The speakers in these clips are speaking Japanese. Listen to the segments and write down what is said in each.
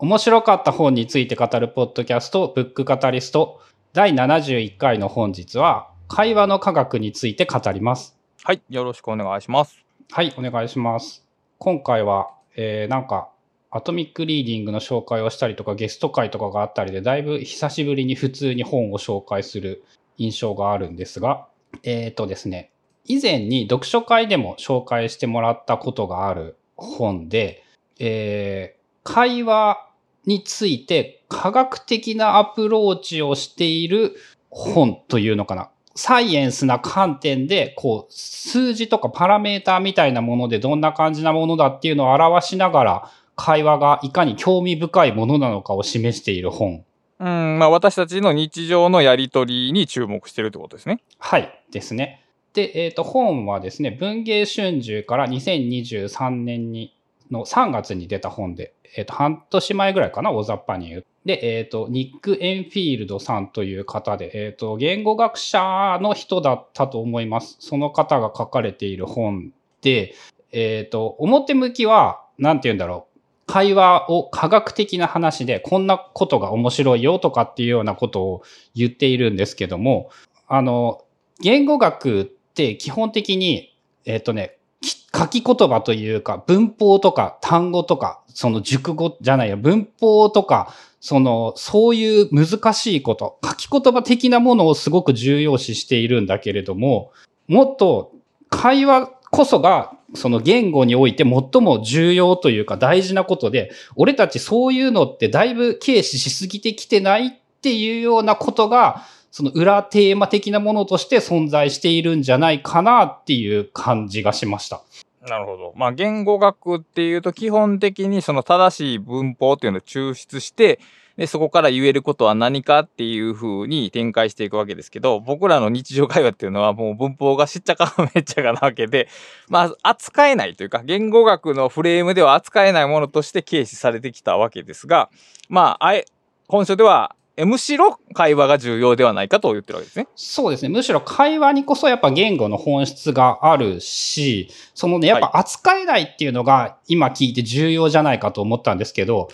面白かった本について語るポッドキャスト、ブックカタリスト、第71回の本日は、会話の科学について語ります。はい。よろしくお願いします。はい、お願いします。今回は、えー、なんか、アトミックリーディングの紹介をしたりとか、ゲスト会とかがあったりで、だいぶ久しぶりに普通に本を紹介する印象があるんですが、えっ、ー、とですね、以前に読書会でも紹介してもらったことがある本で、えー、会話について科学的なアプローチをしている本というのかな。サイエンスな観点で、こう、数字とかパラメーターみたいなものでどんな感じなものだっていうのを表しながら、会話がいかに興味深いものなのかを示している本。うん、まあ私たちの日常のやりとりに注目してるってことですね。はい、ですね。で、えっ、ー、と、本はですね、文芸春秋から2023年に、の3月に出た本で、えっ、と、半年前ぐらいかな、大雑把に言う。で、えっ、と、ニック・エンフィールドさんという方で、えっ、と、言語学者の人だったと思います。その方が書かれている本で、えっ、と、表向きは、なんて言うんだろう。会話を科学的な話で、こんなことが面白いよとかっていうようなことを言っているんですけども、あの、言語学って基本的に、えっ、とね、書き言葉というか、文法とか単語とか、その熟語じゃないや、文法とか、その、そういう難しいこと、書き言葉的なものをすごく重要視しているんだけれども、もっと会話こそがその言語において最も重要というか大事なことで、俺たちそういうのってだいぶ軽視しすぎてきてないっていうようなことが、その裏テーマ的なものとして存在しているんじゃないかなっていう感じがしました。なるほど。まあ、言語学っていうと基本的にその正しい文法っていうのを抽出して、で、そこから言えることは何かっていう風に展開していくわけですけど、僕らの日常会話っていうのはもう文法がしっちゃかめっちゃかなわけで、まあ、扱えないというか、言語学のフレームでは扱えないものとして軽視されてきたわけですが、まあ、あえ、本書では、むしろ会話が重要ではないかと言ってるわけですね。そうですね。むしろ会話にこそやっぱ言語の本質があるし、そのね、やっぱ扱えないっていうのが今聞いて重要じゃないかと思ったんですけど、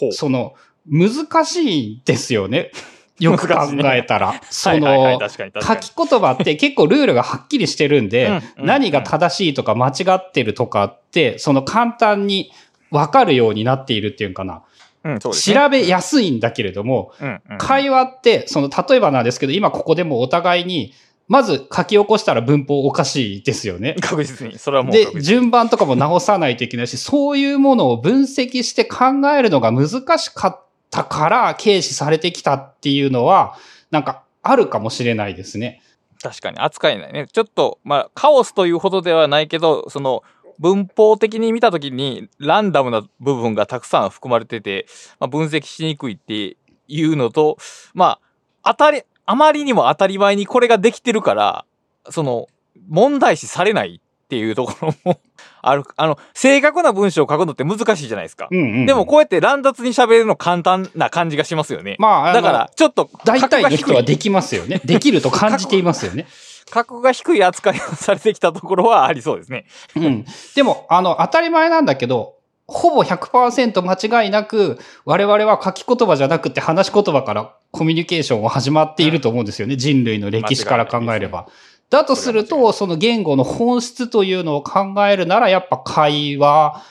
はい、その、難しいですよね。よく考えたら。その、書き言葉って結構ルールがはっきりしてるんで、何が正しいとか間違ってるとかって、その簡単にわかるようになっているっていうかな。うんね、調べやすいんだけれども、うんうんうん、会話って、その、例えばなんですけど、今ここでもお互いに、まず書き起こしたら文法おかしいですよね。確実に。それはもうで、順番とかも直さないといけないし、そういうものを分析して考えるのが難しかったから軽視されてきたっていうのは、なんかあるかもしれないですね。確かに扱えないね。ちょっと、まあ、カオスというほどではないけど、その、文法的に見たときにランダムな部分がたくさん含まれてて、まあ、分析しにくいっていうのと、まあ、当たり、あまりにも当たり前にこれができてるから、その、問題視されないっていうところも ある。あの、正確な文章を書くのって難しいじゃないですか。うんうん、でもこうやって乱雑に喋るの簡単な感じがしますよね。まあ、だから、ちょっと、大体の人はできますよね。できると感じていますよね。格が低い扱いをされてきたところはありそうですね。うん。でも、あの、当たり前なんだけど、ほぼ100%間違いなく、我々は書き言葉じゃなくて話し言葉からコミュニケーションは始まっていると思うんですよね。人類の歴史から考えれば。だとすると、その言語の本質というのを考えるなら、やっぱ会話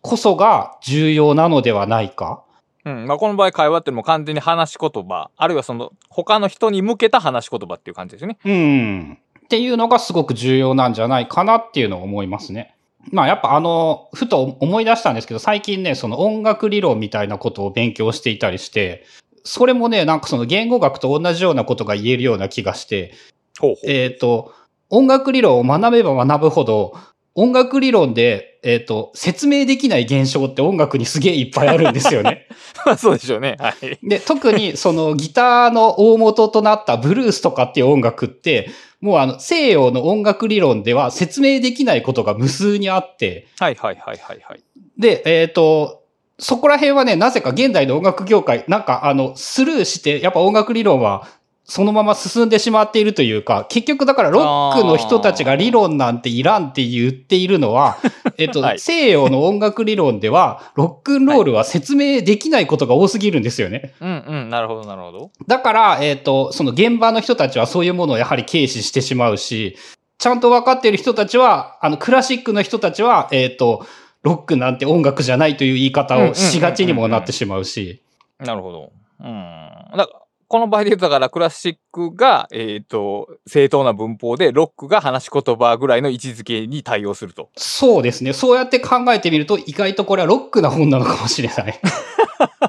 こそが重要なのではないか。うん。まあ、この場合会話ってもう完全に話し言葉、あるいはその他の人に向けた話し言葉っていう感じですね。うん。っていうのがすごく重要なんじゃないかなっていうのを思いますね。まあやっぱあの、ふと思い出したんですけど、最近ね、その音楽理論みたいなことを勉強していたりして、それもね、なんかその言語学と同じようなことが言えるような気がして、ほうほうえっ、ー、と、音楽理論を学べば学ぶほど、音楽理論で、えっ、ー、と、説明できない現象って音楽にすげえいっぱいあるんですよね。そうでしょうね。はい。で、特にそのギターの大元となったブルースとかっていう音楽って、もうあの西洋の音楽理論では説明できないことが無数にあって、はいはいはいはいはい。で、えっ、ー、と、そこら辺はね、なぜか現代の音楽業界、なんかあの、スルーして、やっぱ音楽理論はそのまま進んでしまっているというか、結局だからロックの人たちが理論なんていらんって言っているのは、えっと、はい西洋の音楽理論では、ロックンロールは説明できないことが多すぎるんですよね。うんうん、なるほど、なるほど。だから、えっ、と、その現場の人たちはそういうものをやはり軽視してしまうし、ちゃんと分かっている人たちは、あの、クラシックの人たちは、えっ、と、ロックなんて音楽じゃないという言い方をしがちにもなってしまうし。なるほど。うん。だこの場合で言うと、だからクラシックが、えっ、と、正当な文法で、ロックが話し言葉ぐらいの位置づけに対応すると。そうですね。そうやって考えてみると、意外とこれはロックな本なのかもしれない。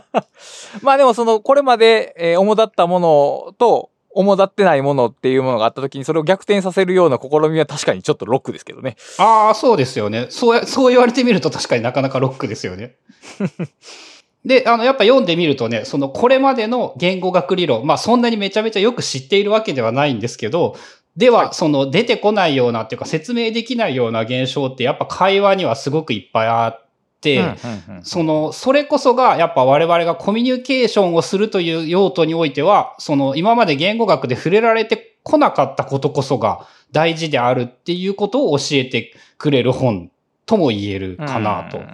まあでもその、これまで、えー主だったものと、主だってないものっていうものがあった時に、それを逆転させるような試みは確かにちょっとロックですけどね。ああ、そうですよね。そうや、そう言われてみると確かになかなかロックですよね。で、あの、やっぱ読んでみるとね、その、これまでの言語学理論、まあ、そんなにめちゃめちゃよく知っているわけではないんですけど、では、その、出てこないようなっていうか、説明できないような現象って、やっぱ会話にはすごくいっぱいあって、その、それこそが、やっぱ我々がコミュニケーションをするという用途においては、その、今まで言語学で触れられてこなかったことこそが大事であるっていうことを教えてくれる本とも言えるかなとうん。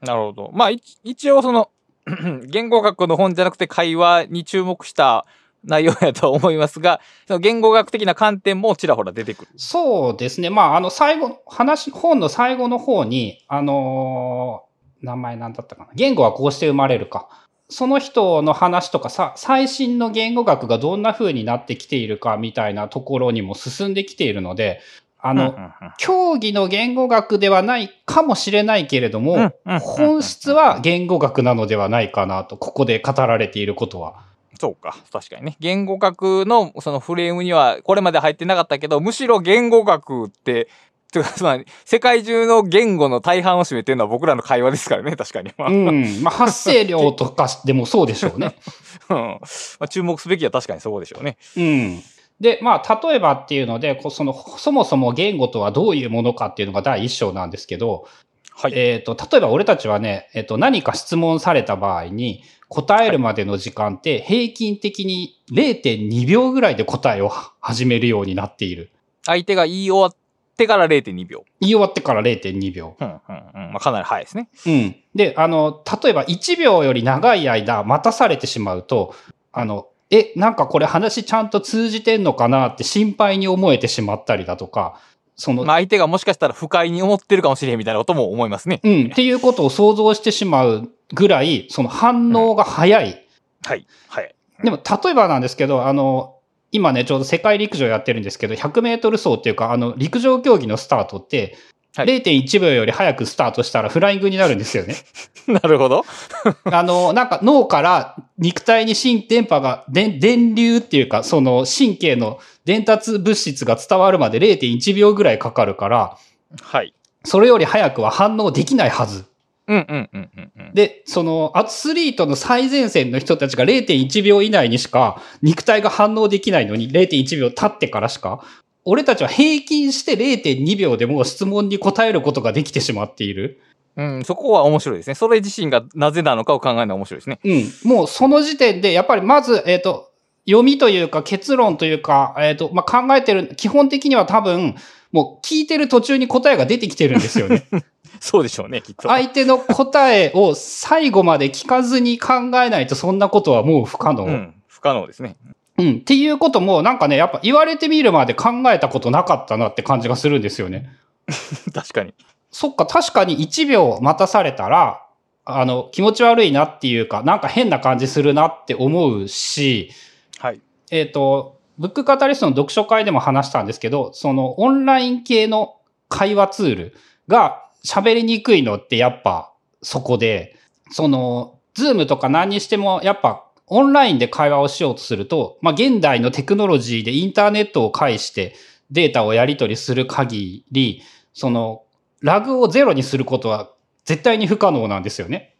なるほど。まあ、い一応その、言語学の本じゃなくて会話に注目した内容やと思いますが、その言語学的な観点もちらほら出てくる。そうですね。まあ、あの、最後、話、本の最後の方に、あのー名前なんだったかな。言語はこうして生まれるか。その人の話とかさ、最新の言語学がどんな風になってきているかみたいなところにも進んできているので、あの、競技の言語学ではないかもしれないけれども、本質は言語学なのではないかなと、ここで語られていることは。そうか。確かにね。言語学のそのフレームにはこれまで入ってなかったけど、むしろ言語学って、つまり世界中の言語の大半を占めてるのは僕らの会話ですからね、確かに。まあうん。まあ、発声量とかでもそうでしょうね。うんまあ注目すべきは確かにそうでしょうね。うん。で、まあ、例えばっていうので、その、そもそも言語とはどういうものかっていうのが第一章なんですけど、はい。えっ、と、例えば俺たちはね、えっ、と、何か質問された場合に、答えるまでの時間って平均的に0.2秒ぐらいで答えを始めるようになっている。相手が言い終わってから0.2秒。言い終わってから0.2秒。うんうんうん。まあ、かなり早いですね。うん。で、あの、例えば1秒より長い間待たされてしまうと、あの、え、なんかこれ話ちゃんと通じてんのかなって心配に思えてしまったりだとか、その、まあ、相手がもしかしたら不快に思ってるかもしれへんみたいなことも思いますね。うん、っていうことを想像してしまうぐらい、その反応が早い。はい。はい。でも、例えばなんですけど、あの、今ね、ちょうど世界陸上やってるんですけど、100メートル走っていうか、あの、陸上競技のスタートって、はい0.1秒より早くスタートしたらフライングになるんですよね。なるほど。あの、なんか脳から肉体に新電波が、電電流っていうか、その神経の伝達物質が伝わるまで0.1秒ぐらいかかるから、はい。それより早くは反応できないはず。うんうんうんうんうん。で、そのアスリートの最前線の人たちが0.1秒以内にしか肉体が反応できないのに0.1秒経ってからしか、俺たちは平均して0.2秒でも質問に答えることができてしまっている。うん、そこは面白いですね。それ自身がなぜなのかを考えるのは面白いですね。うん。もうその時点で、やっぱりまず、えっ、と、読みというか結論というか、えっ、と、まあ、考えてる、基本的には多分、もう聞いてる途中に答えが出てきてるんですよね。そうでしょうね、きっと。相手の答えを最後まで聞かずに考えないとそんなことはもう不可能。うん。不可能ですね。うん。っていうことも、なんかね、やっぱ言われてみるまで考えたことなかったなって感じがするんですよね。確かに。そっか、確かに1秒待たされたら、あの、気持ち悪いなっていうか、なんか変な感じするなって思うし、はい。えっ、と、ブックカタリストの読書会でも話したんですけど、そのオンライン系の会話ツールが喋りにくいのってやっぱそこで、その、 Zoom とか何にしてもやっぱオンラインで会話をしようとすると、まあ現代のテクノロジーでインターネットを介してデータをやり取りする限り、その、ラグをゼロにすることは絶対に不可能なんですよね。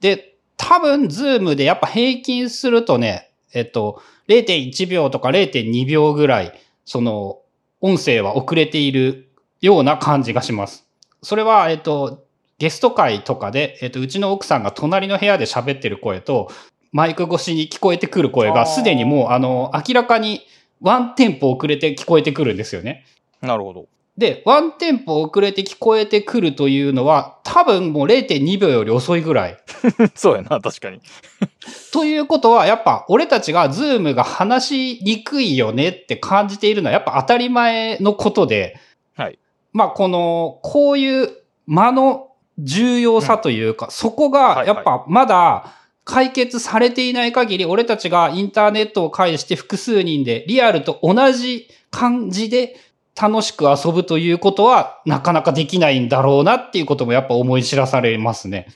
で、多分、 Zoom でやっぱ平均するとね、えっと、0.1秒とか0.2秒ぐらい、その、音声は遅れているような感じがします。それは、えっと、ゲスト回とかで、えっと、うちの奥さんが隣の部屋で喋ってる声と、マイク越しに聞こえてくる声が、すでにもう、あの、明らかにワンテンポ遅れて聞こえてくるんですよね。なるほど。で、ワンテンポ遅れて聞こえてくるというのは、多分もう0.2秒より遅いぐらい。そうやな、確かに。ということは、やっぱ俺たちがズームが話しにくいよねって感じているのはやっぱ当たり前のことで、はい。まあこの、こういう間の重要さというか、そこがやっぱまだ解決されていない限り、俺たちがインターネットを介して複数人でリアルと同じ感じで楽しく遊ぶということはなかなかできないんだろうなっていうこともやっぱ思い知らされますね。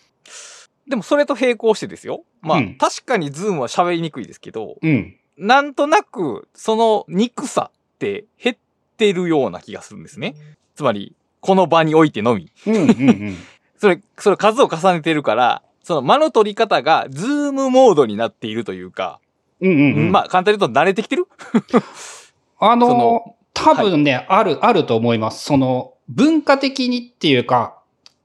でもそれと並行してですよ。まあ、うん確かに Zoom は喋りにくいですけど、うん。なんとなく、そのにくさって減ってるような気がするんですね。つまり、この場においてのみ。うんうんうん。それ、それ数を重ねてるから、その間の取り方が Zoom モードになっているというか、うんうんうん。まあ簡単に言うと慣れてきてる？あのその多分ね、ある、あると思います。その、文化的にっていうか、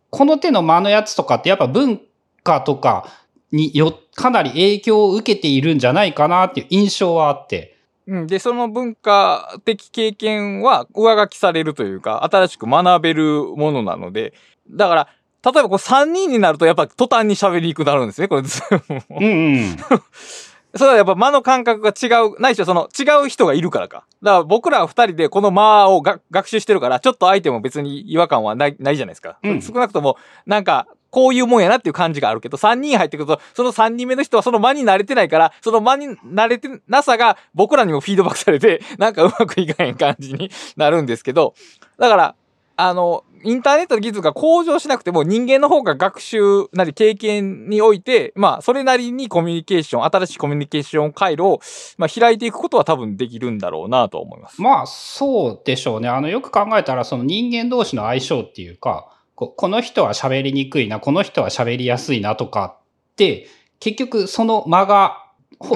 この手の間のやつとかってやっぱ文化とかによ、かなり影響を受けているんじゃないかなっていう印象はあって。うん。で、その文化的経験は上書きされるというか、新しく学べるものなので、だから、例えばこう3人になるとやっぱ途端に喋りにくくなるんですね、これうんうん。それはやっぱ間の感覚が違う、ないしはその違う人がいるからか。だから僕ら二人でこの間をが学習してるから、ちょっと相手も別に違和感はない、ないじゃないですか。うん少なくとも、なんか、こういうもんやなっていう感じがあるけど、三人入ってくると、その三人目の人はその間に慣れてないから、その間に慣れてなさが僕らにもフィードバックされて、なんかうまくいかへん感じになるんですけど、だから、あの、インターネットの技術が向上しなくても人間の方が学習なり経験において、まあ、それなりにコミュニケーション、新しいコミュニケーション回路を、まあ、開いていくことは多分できるんだろうなと思います。まあ、そうでしょうね。あの、よく考えたら、その人間同士の相性っていうか、この人は喋りにくいな、この人は喋りやすいなとかって、結局その間が、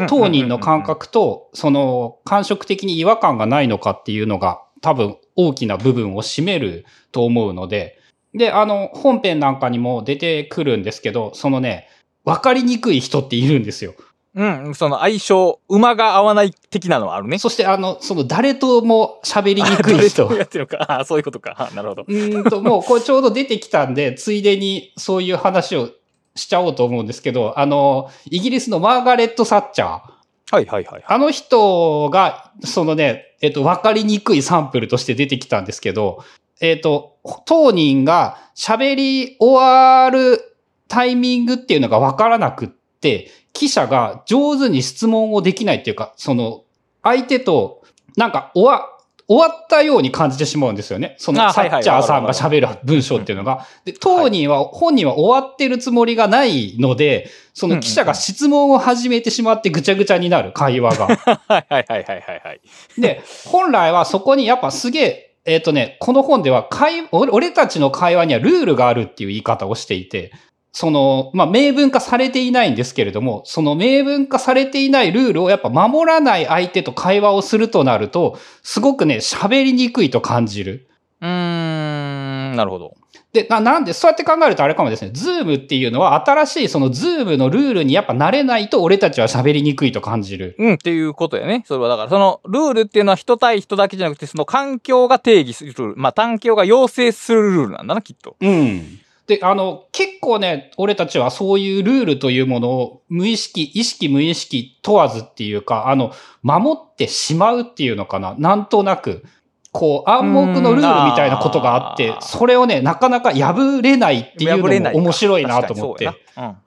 当人の感覚と、その感触的に違和感がないのかっていうのが、多分大きな部分を占めると思うので、で、あの、本編なんかにも出てくるんですけど、そのね、わかりにくい人っているんですよ。うん、その相性、馬が合わない的なのはあるね。そして、あの、その誰とも喋りにくい人。やってるのか。あそういうことか。あなるほど。うーんと、もうこれちょうど出てきたんで、ついでにそういう話をしちゃおうと思うんですけど、あの、イギリスのマーガレット・サッチャー。はいはいはい。あの人が、そのね、えっと、わかりにくいサンプルとして出てきたんですけど、えっと、当人が喋り終わるタイミングっていうのがわからなくって、記者が上手に質問をできないっていうか、その、相手と、なんか、終わ、終わったように感じてしまうんですよね。その、サッチャーさんが喋る文章っていうのが。で、当人は、本人は終わってるつもりがないので、その記者が質問を始めてしまってぐちゃぐちゃになる会話が。はいはいはいはいはいはい。で、本来はそこにやっぱすげえ、えっ、とね、この本では会、俺俺たちの会話にはルールがあるっていう言い方をしていて、その、まあ、明文化されていないんですけれども、その明文化されていないルールをやっぱ守らない相手と会話をするとなると、すごくね、喋りにくいと感じる。うーん、なるほど。で、な、なんで、そうやって考えるとあれかもですね、 Zoom っていうのは新しいその Zoom のルールにやっぱ慣れないと俺たちは喋りにくいと感じる。うん、っていうことやね。それはだから、そのルールっていうのは人対人だけじゃなくて、その環境が定義するルール。まあ、環境が要請するルールなんだな、きっと。うん。で、あの、結構ね、俺たちはそういうルールというものを無意識、意識無意識問わずっていうか、あの、守ってしまうっていうのかな。なんとなく、こう、暗黙のルールみたいなことがあってそれをね、なかなか破れないっていうのも面白いなと思って。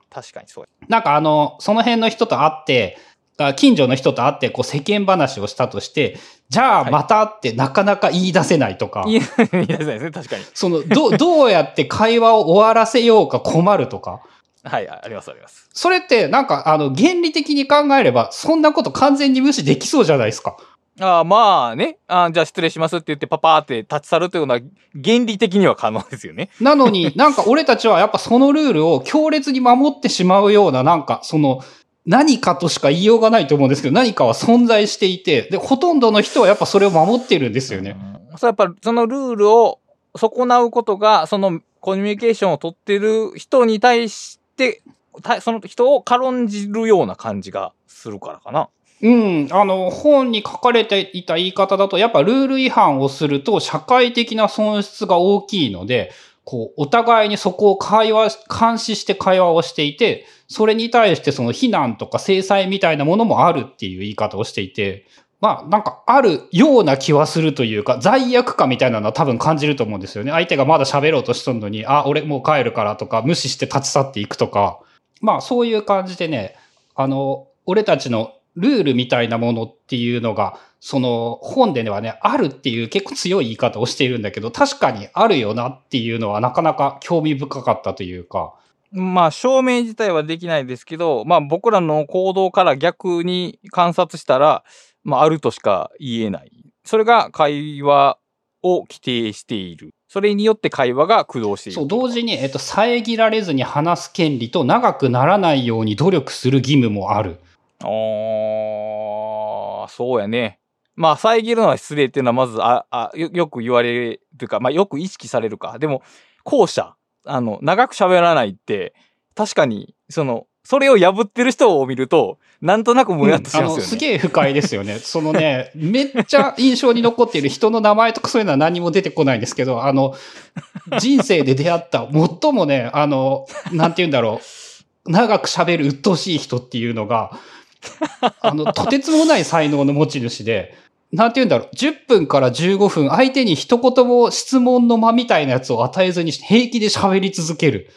確かにそうや。なんかあの、その辺の人と会って、あ近所の人と会って、こう世間話をしたとして、じゃあはいまたってなかなか言い出せないとか、いや、いやないですね、確かに。その、ど、どうやって会話を終わらせようか困るとか、はい、あります、あります。それってなんかあの、原理的に考えれば、そんなこと完全に無視できそうじゃないですか。ああまあねあ、じゃあ失礼しますって言ってパパーって立ち去るというのは原理的には可能ですよね。なのに、なんか俺たちはやっぱそのルールを強烈に守ってしまうような、なんかその、何かとしか言いようがないと思うんですけど、何かは存在していて、で、ほとんどの人はやっぱそれを守ってるんですよね。うん。そうやっぱそのルールを損なうことが、そのコミュニケーションを取ってる人に対して、たその人を軽んじるような感じがするからかな。うん、あの、本に書かれていた言い方だと、やっぱルール違反をすると社会的な損失が大きいので、こう、お互いにそこを会話、監視して会話をしていて、それに対してその非難とか制裁みたいなものもあるっていう言い方をしていて、まあ、なんかあるような気はするというか、罪悪感みたいなのは多分感じると思うんですよね。相手がまだ喋ろうとしとんのに、あ、俺もう帰るからとか、無視して立ち去っていくとか、まあそういう感じでね、あの、俺たちのルールみたいなものっていうのが、その本ではね、あるっていう結構強い言い方をしているんだけど、確かにあるよなっていうのはなかなか興味深かったというか、まあ、証明自体はできないですけど、まあ、僕らの行動から逆に観察したら、まあ、あるとしか言えない。それが会話を規定している。それによって会話が駆動している。そう、同時に、えっと、遮られずに話す権利と長くならないように努力する義務もある。ああ、そうやね。まあ、遮るのは失礼っていうのはまず、あ、あ、よく言われるというか、まあ、よく意識されるか。でも、後者、あの、長く喋らないって、確かに、その、それを破ってる人を見ると、なんとなくもやっとし、ますよね。すげえ不快ですよね。そのね、めっちゃ印象に残っている人の名前とかそういうのは何も出てこないんですけど、あの、人生で出会った最もね、あの、なんて言うんだろう、長く喋る鬱陶しい人っていうのが、あの、とてつもない才能の持ち主で、なんて言うんだろう、10分から15分、相手に一言も質問の間みたいなやつを与えずに平気で喋り続ける。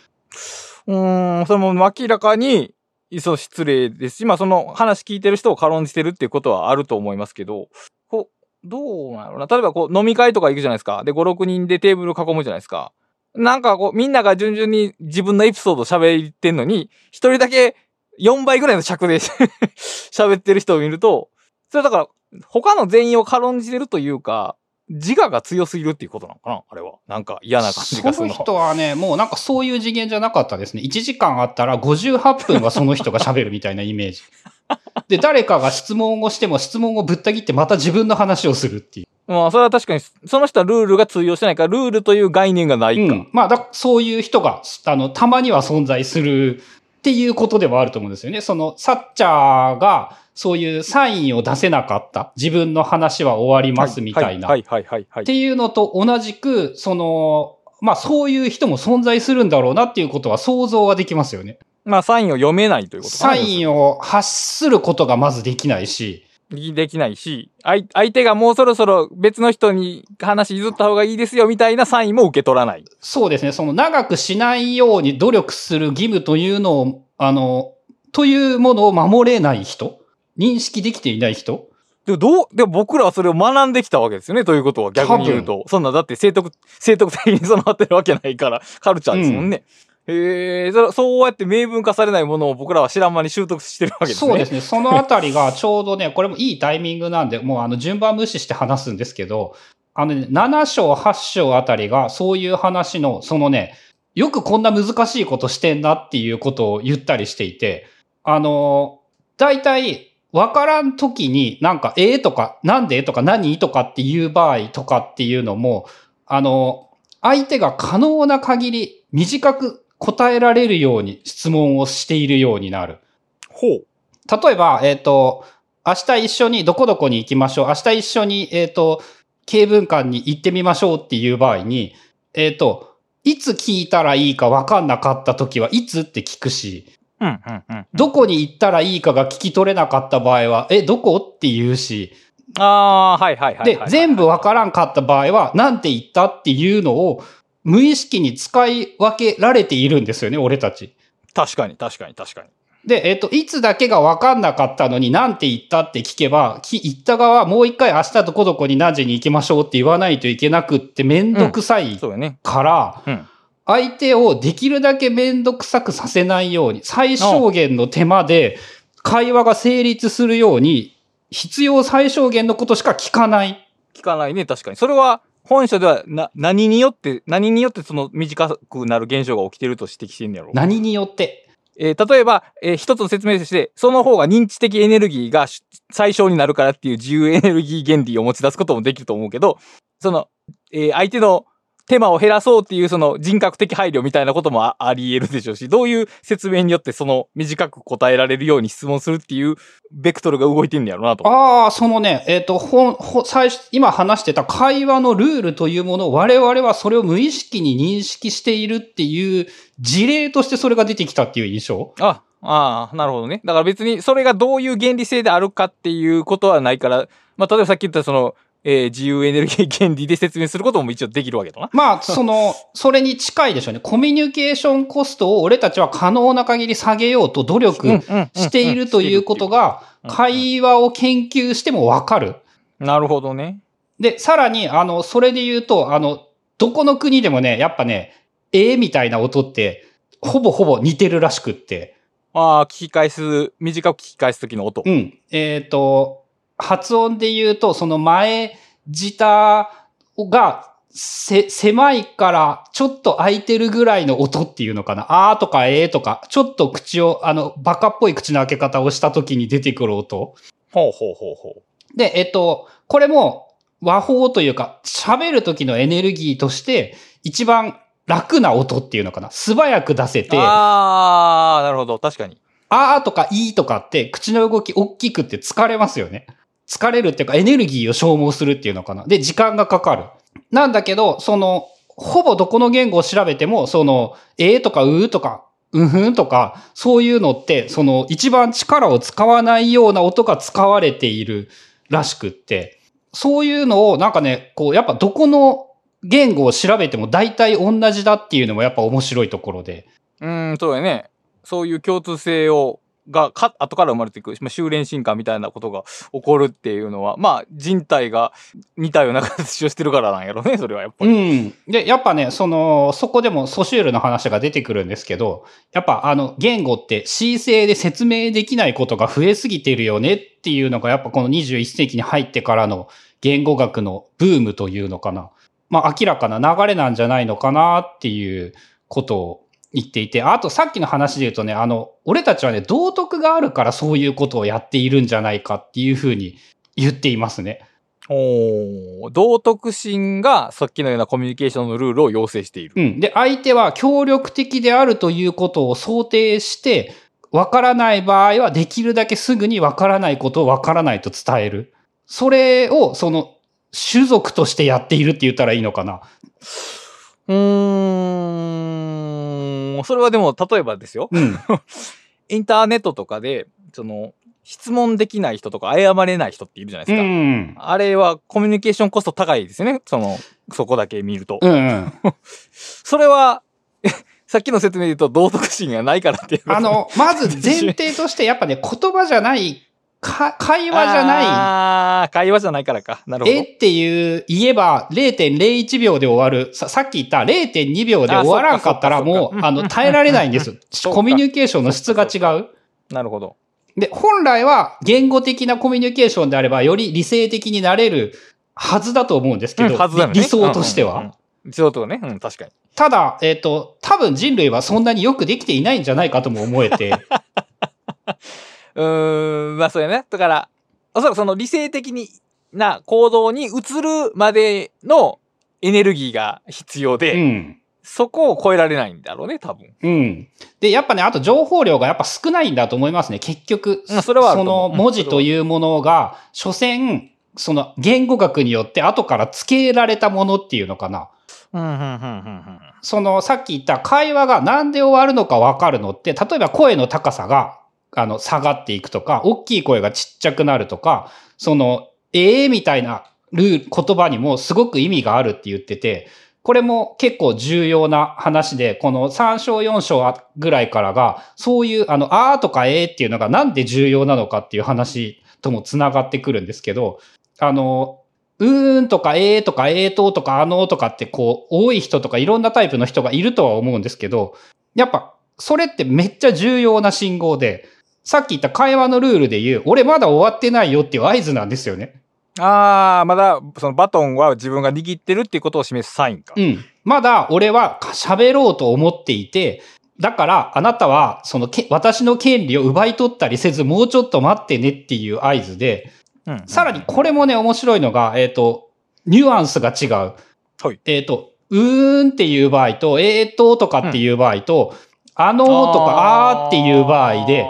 うん、それも明らかに、いそ失礼ですし、まあその話聞いてる人を軽んじてるっていうことはあると思いますけど、こう、どうなのな。例えばこう飲み会とか行くじゃないですか。で、5、6人でテーブル囲むじゃないですか。なんかこう、みんなが順々に自分のエピソード喋ってんのに、一人だけ4倍ぐらいの尺で 喋ってる人を見ると、それだから、他の全員を軽んじてるというか、自我が強すぎるっていうことなのかなあれは。なんか嫌な感じがすそのるの。人はね、もうなんかそういう次元じゃなかったですね。1時間あったら58分はその人が喋るみたいなイメージ。で、誰かが質問をしても質問をぶった切ってまた自分の話をするっていう。まあ、それは確かに、その人はルールが通用してないから、ルールという概念がないか。うん。まあだ、そういう人が、あの、たまには存在するっていうことではあると思うんですよね。その、サッチャーが、そういうサインを出せなかった。自分の話は終わりますみたいな。はいはいはいはい、っていうのと同じく、その、まあそういう人も存在するんだろうなっていうことは想像はできますよね。まあ、サインを読めないということサインを発することがまずできないし、できないし、相相手がもうそろそろ別の人に話譲った方がいいですよみたいなサインも受け取らない。そうですね、その長くしないように努力する義務というのを、あの、というものを守れない人認識できていない人でもどう、でも僕らはそれを学んできたわけですよね。ということは逆に言うと。そんな、だって聖徳、聖徳的に備わってるわけないから、カルチャーですもんね。へえ、そうやって明文化されないものを僕らは知らん間に習得してるわけですね。そうですね。そのあたりがちょうどね、これもいいタイミングなんで、もうあの順番無視して話すんですけど、あのね、7章、8章あたりがそういう話の、そのね、よくこんな難しいことしてんなっていうことを言ったりしていて、あの、大体、わからん時になんか、ええとか、なんでとか、何とかっていう場合とかっていうのも、あの、相手が可能な限り短く答えられるように質問をしているようになる。ほう。例えば、えっ、と、明日一緒にどこどこに行きましょう。明日一緒に、えっ、と、経文館に行ってみましょうっていう場合に、えっ、と、いつ聞いたらいいか分かんなかった時はいつって聞くし、うん、うん、うん。どこに行ったらいいかが聞き取れなかった場合は、え、どこ？って言うし、ああ、はいはいはいはい。で、全部分からんかった場合は、なんて言った？っていうのを、無意識に使い分けられているんですよね、俺たち。確かに確かに確かに。で、えっ、と、いつだけが分かんなかったのに、なんて言ったって聞けば、き言った側はもう一回明日どこどこに何時に行きましょうって言わないといけなくってめんどくさいそうよね。から、うん。相手をできるだけめんどくさくさせないように、最小限の手間で会話が成立するように、必要最小限のことしか聞かない。聞かないね、確かに。それは、本書では、な、何によって、何によってその短くなる現象が起きてると指摘してんやろ？何によって？えー例えば、えー一つの説明として、その方が認知的エネルギーがし最小になるからっていう自由エネルギー原理を持ち出すこともできると思うけど、その、えー相手の手間を減らそうっていうその人格的配慮みたいなこともああり得るでしょうし、どういう説明によってその短く答えられるように質問するっていうベクトルが動いてんねやろうなと。ああ、そのね、えっ、と、ほん、ほ、最初、今話してた会話のルールというものを我々はそれを無意識に認識しているっていう事例としてそれが出てきたっていう印象？あ、ああ、なるほどね。だから別にそれがどういう原理性であるかっていうことはないから、まあ例えばさっき言ったその、えー自由エネルギー原理で説明することも一応できるわけだな。まあ、その、それに近いでしょうね。コミュニケーションコストを俺たちは可能な限り下げようと努力しているということが、会話を研究してもわかる。なるほどね。で、さらに、あの、それで言うと、あの、どこの国でもね、やっぱね、ええみたいな音って、ほぼほぼ似てるらしくって。ああ、聞き返す、短く聞き返す時の音。うん。えっ、と、発音で言うと、その前舌がせ、狭いからちょっと開いてるぐらいの音っていうのかな。あーとかえーとか、ちょっと口を、あの、バカっぽい口の開け方をした時に出てくる音。ほうほうほうほう。で、えっと、これも和法というか、喋る時のエネルギーとして、一番楽な音っていうのかな。素早く出せて、ああ、なるほど。確かに。あーとかいーとかって口の動き大きくって疲れますよね。疲れるっていうかエネルギーを消耗するっていうのかな。で、時間がかかる。なんだけど、その、ほぼどこの言語を調べても、その、えーとかうーとか、うんふんとか、そういうのって、その、一番力を使わないような音が使われているらしくって、そういうのをなんかね、こう、やっぱどこの言語を調べても大体同じだっていうのもやっぱ面白いところで。うん、そうやね。そういう共通性を、が、か、後から生まれていく、まあ、修練進化みたいなことが起こるっていうのは、まあ、人体が似たような形をしてるからなんやろね、それはやっぱりう。ん。で、やっぱね、その、そこでもソシュールの話が出てくるんですけど、やっぱあの、言語って C 性で説明できないことが増えすぎてるよねっていうのが、やっぱこの21世紀に入ってからの言語学のブームというのかな。まあ、明らかな流れなんじゃないのかなっていうことを言っていて、あとさっきの話で言うとね、あの、俺たちはね、道徳があるからそういうことをやっているんじゃないかっていうふうに言っていますね。おー道徳心がさっきのようなコミュニケーションのルールを要請している。うん。で、相手は協力的であるということを想定して、わからない場合はできるだけすぐにわからないことをわからないと伝える。それを、その、種族としてやっているって言ったらいいのかな。うーん、それはでも、例えばですよ。うん。インターネットとかで、その、質問できない人とか謝れない人っているじゃないでうすか。ん。あれはコミュニケーションコスト高いですよね。その、そこだけ見ると。うんうん。それは、さっきの説明で言うと道徳心がないからっていう。あの、まず前提として、やっぱね、言葉じゃない、か会話じゃない、ああ、会話じゃないからか。なるほど。えっていう、言えば0.01秒で終わる。ささっき言った0.2秒で終わらんかったらもう、あの、耐えられないんです。コミュニケーションの質が違う。なるほど。で、本来は言語的なコミュニケーションであれば、より理性的になれるはずだと思うんですけど、うんね理想としては。うんうんうん理想とはね。うん、確かに。ただ、えっ、と、多分人類はそんなによくできていないんじゃないかとも思えて、うーん、まあそうやね。だから、おそらくその理性的にな行動に移るまでのエネルギーが必要で、うん。そこを超えられないんだろうね、多分。うん。で、やっぱね、あと情報量がやっぱ少ないんだと思いますね。結局、うんそれはその文字というものが、所詮、その言語学によって後から付けられたものっていうのかな。うん、うん、うん、うん。そのさっき言った会話がなんで終わるのかわかるのって、例えば声の高さが、あの、下がっていくとか、大きい声がちっちゃくなるとか、その、ええみたいなルール、言葉にもすごく意味があるって言ってて、これも結構重要な話で、この3章4章ぐらいからが、そういう、あの、あーとかえーっていうのがなんで重要なのかっていう話とも繋がってくるんですけど、あの、うーんとかえーとかえーととかあのーとかってこう、多い人とかいろんなタイプの人がいるとは思うんですけど、やっぱ、それってめっちゃ重要な信号で、さっき言った会話のルールで言う、俺まだ終わってないよっていう合図なんですよね。ああ、まだ、そのバトンは自分が握ってるっていうことを示すサインか。うん。まだ俺は喋ろうと思っていて、だからあなたはそのけ私の権利を奪い取ったりせずもうちょっと待ってねっていう合図で、うん。さらにこれもね面白いのが、えっ、と、ニュアンスが違う。はいえっ、と、うーんっていう場合と、えーっととかっていう場合と、あのーとかあーっていう場合で、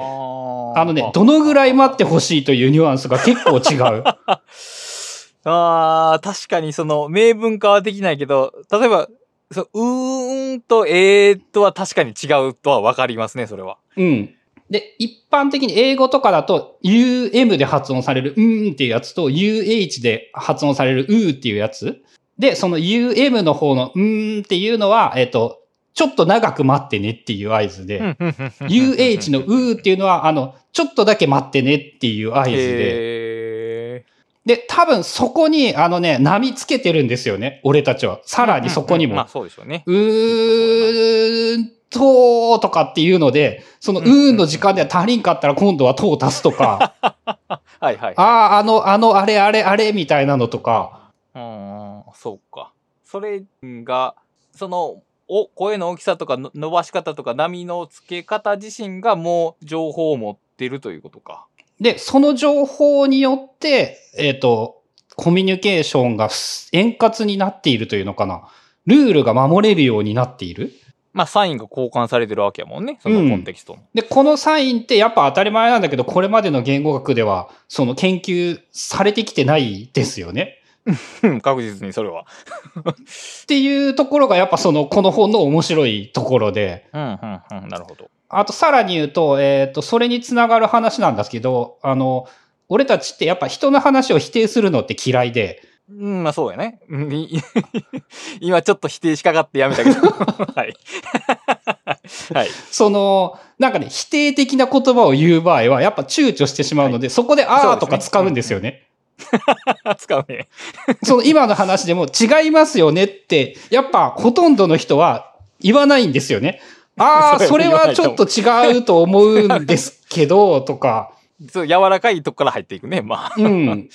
あのね、どのぐらい待ってほしいというニュアンスが結構違う。ああ、確かにその、明文化はできないけど、例えば、そう、うーんとえーとは確かに違うとはわかりますね、それは。うん。で、一般的に英語とかだと、UM で発音される、うーんっていうやつと、UH で発音される、うーっていうやつ。で、その UM の方の、うーんっていうのは、えっ、と、ちょっと長く待ってねっていう合図で、UH のうーっていうのは、あの、ちょっとだけ待ってねっていう合図で、へで、多分そこに、あのね、波つけてるんですよね、俺たちは。さらにそこにも。まあそうでしょうね。うーんととかっていうので、そのうーんの時間では足りんかったら今度はとを足すとか、はいはい。ああ、あの、あの、あれあれあれみたいなのとか、うん、そうか。それが、その、お、声の大きさとかの伸ばし方とか波の付け方自身がもう情報を持ってるということか。で、その情報によって、えっ、と、コミュニケーションが円滑になっているというのかな。ルールが守れるようになっている。まあサインが交換されてるわけやもんね。そのコンテキストの。で、このサインってやっぱ当たり前なんだけど、これまでの言語学では、その研究されてきてないですよね。う ん確実にそれは。っていうところがやっぱその、この本の面白いところで、うん、うん、うん。なるほど。あとさらに言うと、えっ、と、それにつながる話なんですけど、あの、俺たちってやっぱ人の話を否定するのって嫌いで、うん、まあそうやね。今ちょっと否定しかかってやめたけど。はい。はい。その、なんかね、否定的な言葉を言う場合は、やっぱ躊躇してしまうので、そこであーとか使うんですよね。使うね。その今の話でも違いますよねって、やっぱほとんどの人は言わないんですよね。ああ、そ それれははちょっと違うと思うんですけど、とか。そう、柔らかいとこから入っていくね。まあ。うん。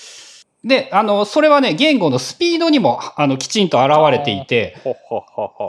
で、あの、それはね、言語のスピードにも、あの、きちんと現れていて、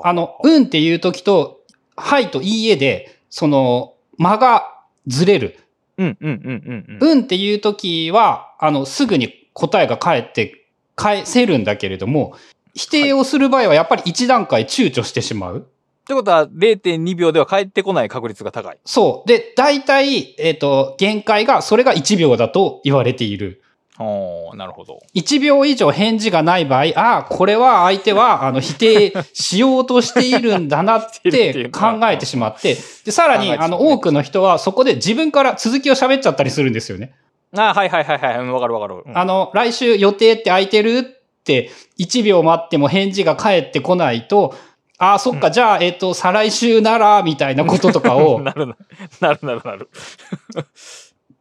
あの、うんっていう時と、はいといいえで、その、間がずれる。うん、うん、うん、うん。うんっていう時は、あの、すぐに答えが返って、返せるんだけれども、否定をする場合はやっぱり一段階躊躇してしまう。ってことは、0.2秒では返ってこない確率が高い。そう。で、大体、えっ、と、限界が、それが1秒だと言われている。おー、なるほど。1秒以上返事がない場合、ああ、これは相手は、あの、否定しようとしているんだなっ して考えてしまって、で、さらに、あの、多くの人はそこで自分から続きを喋っちゃったりするんですよね。あはいはいはいはい。うんわかるわかる。うんあの、来週予定って空いてるって、1秒待っても返事が返ってこないと、ああ、そっか、じゃあ、えっ、と、再来週なら、みたいなこととかを、なるな、な るなるなる。っ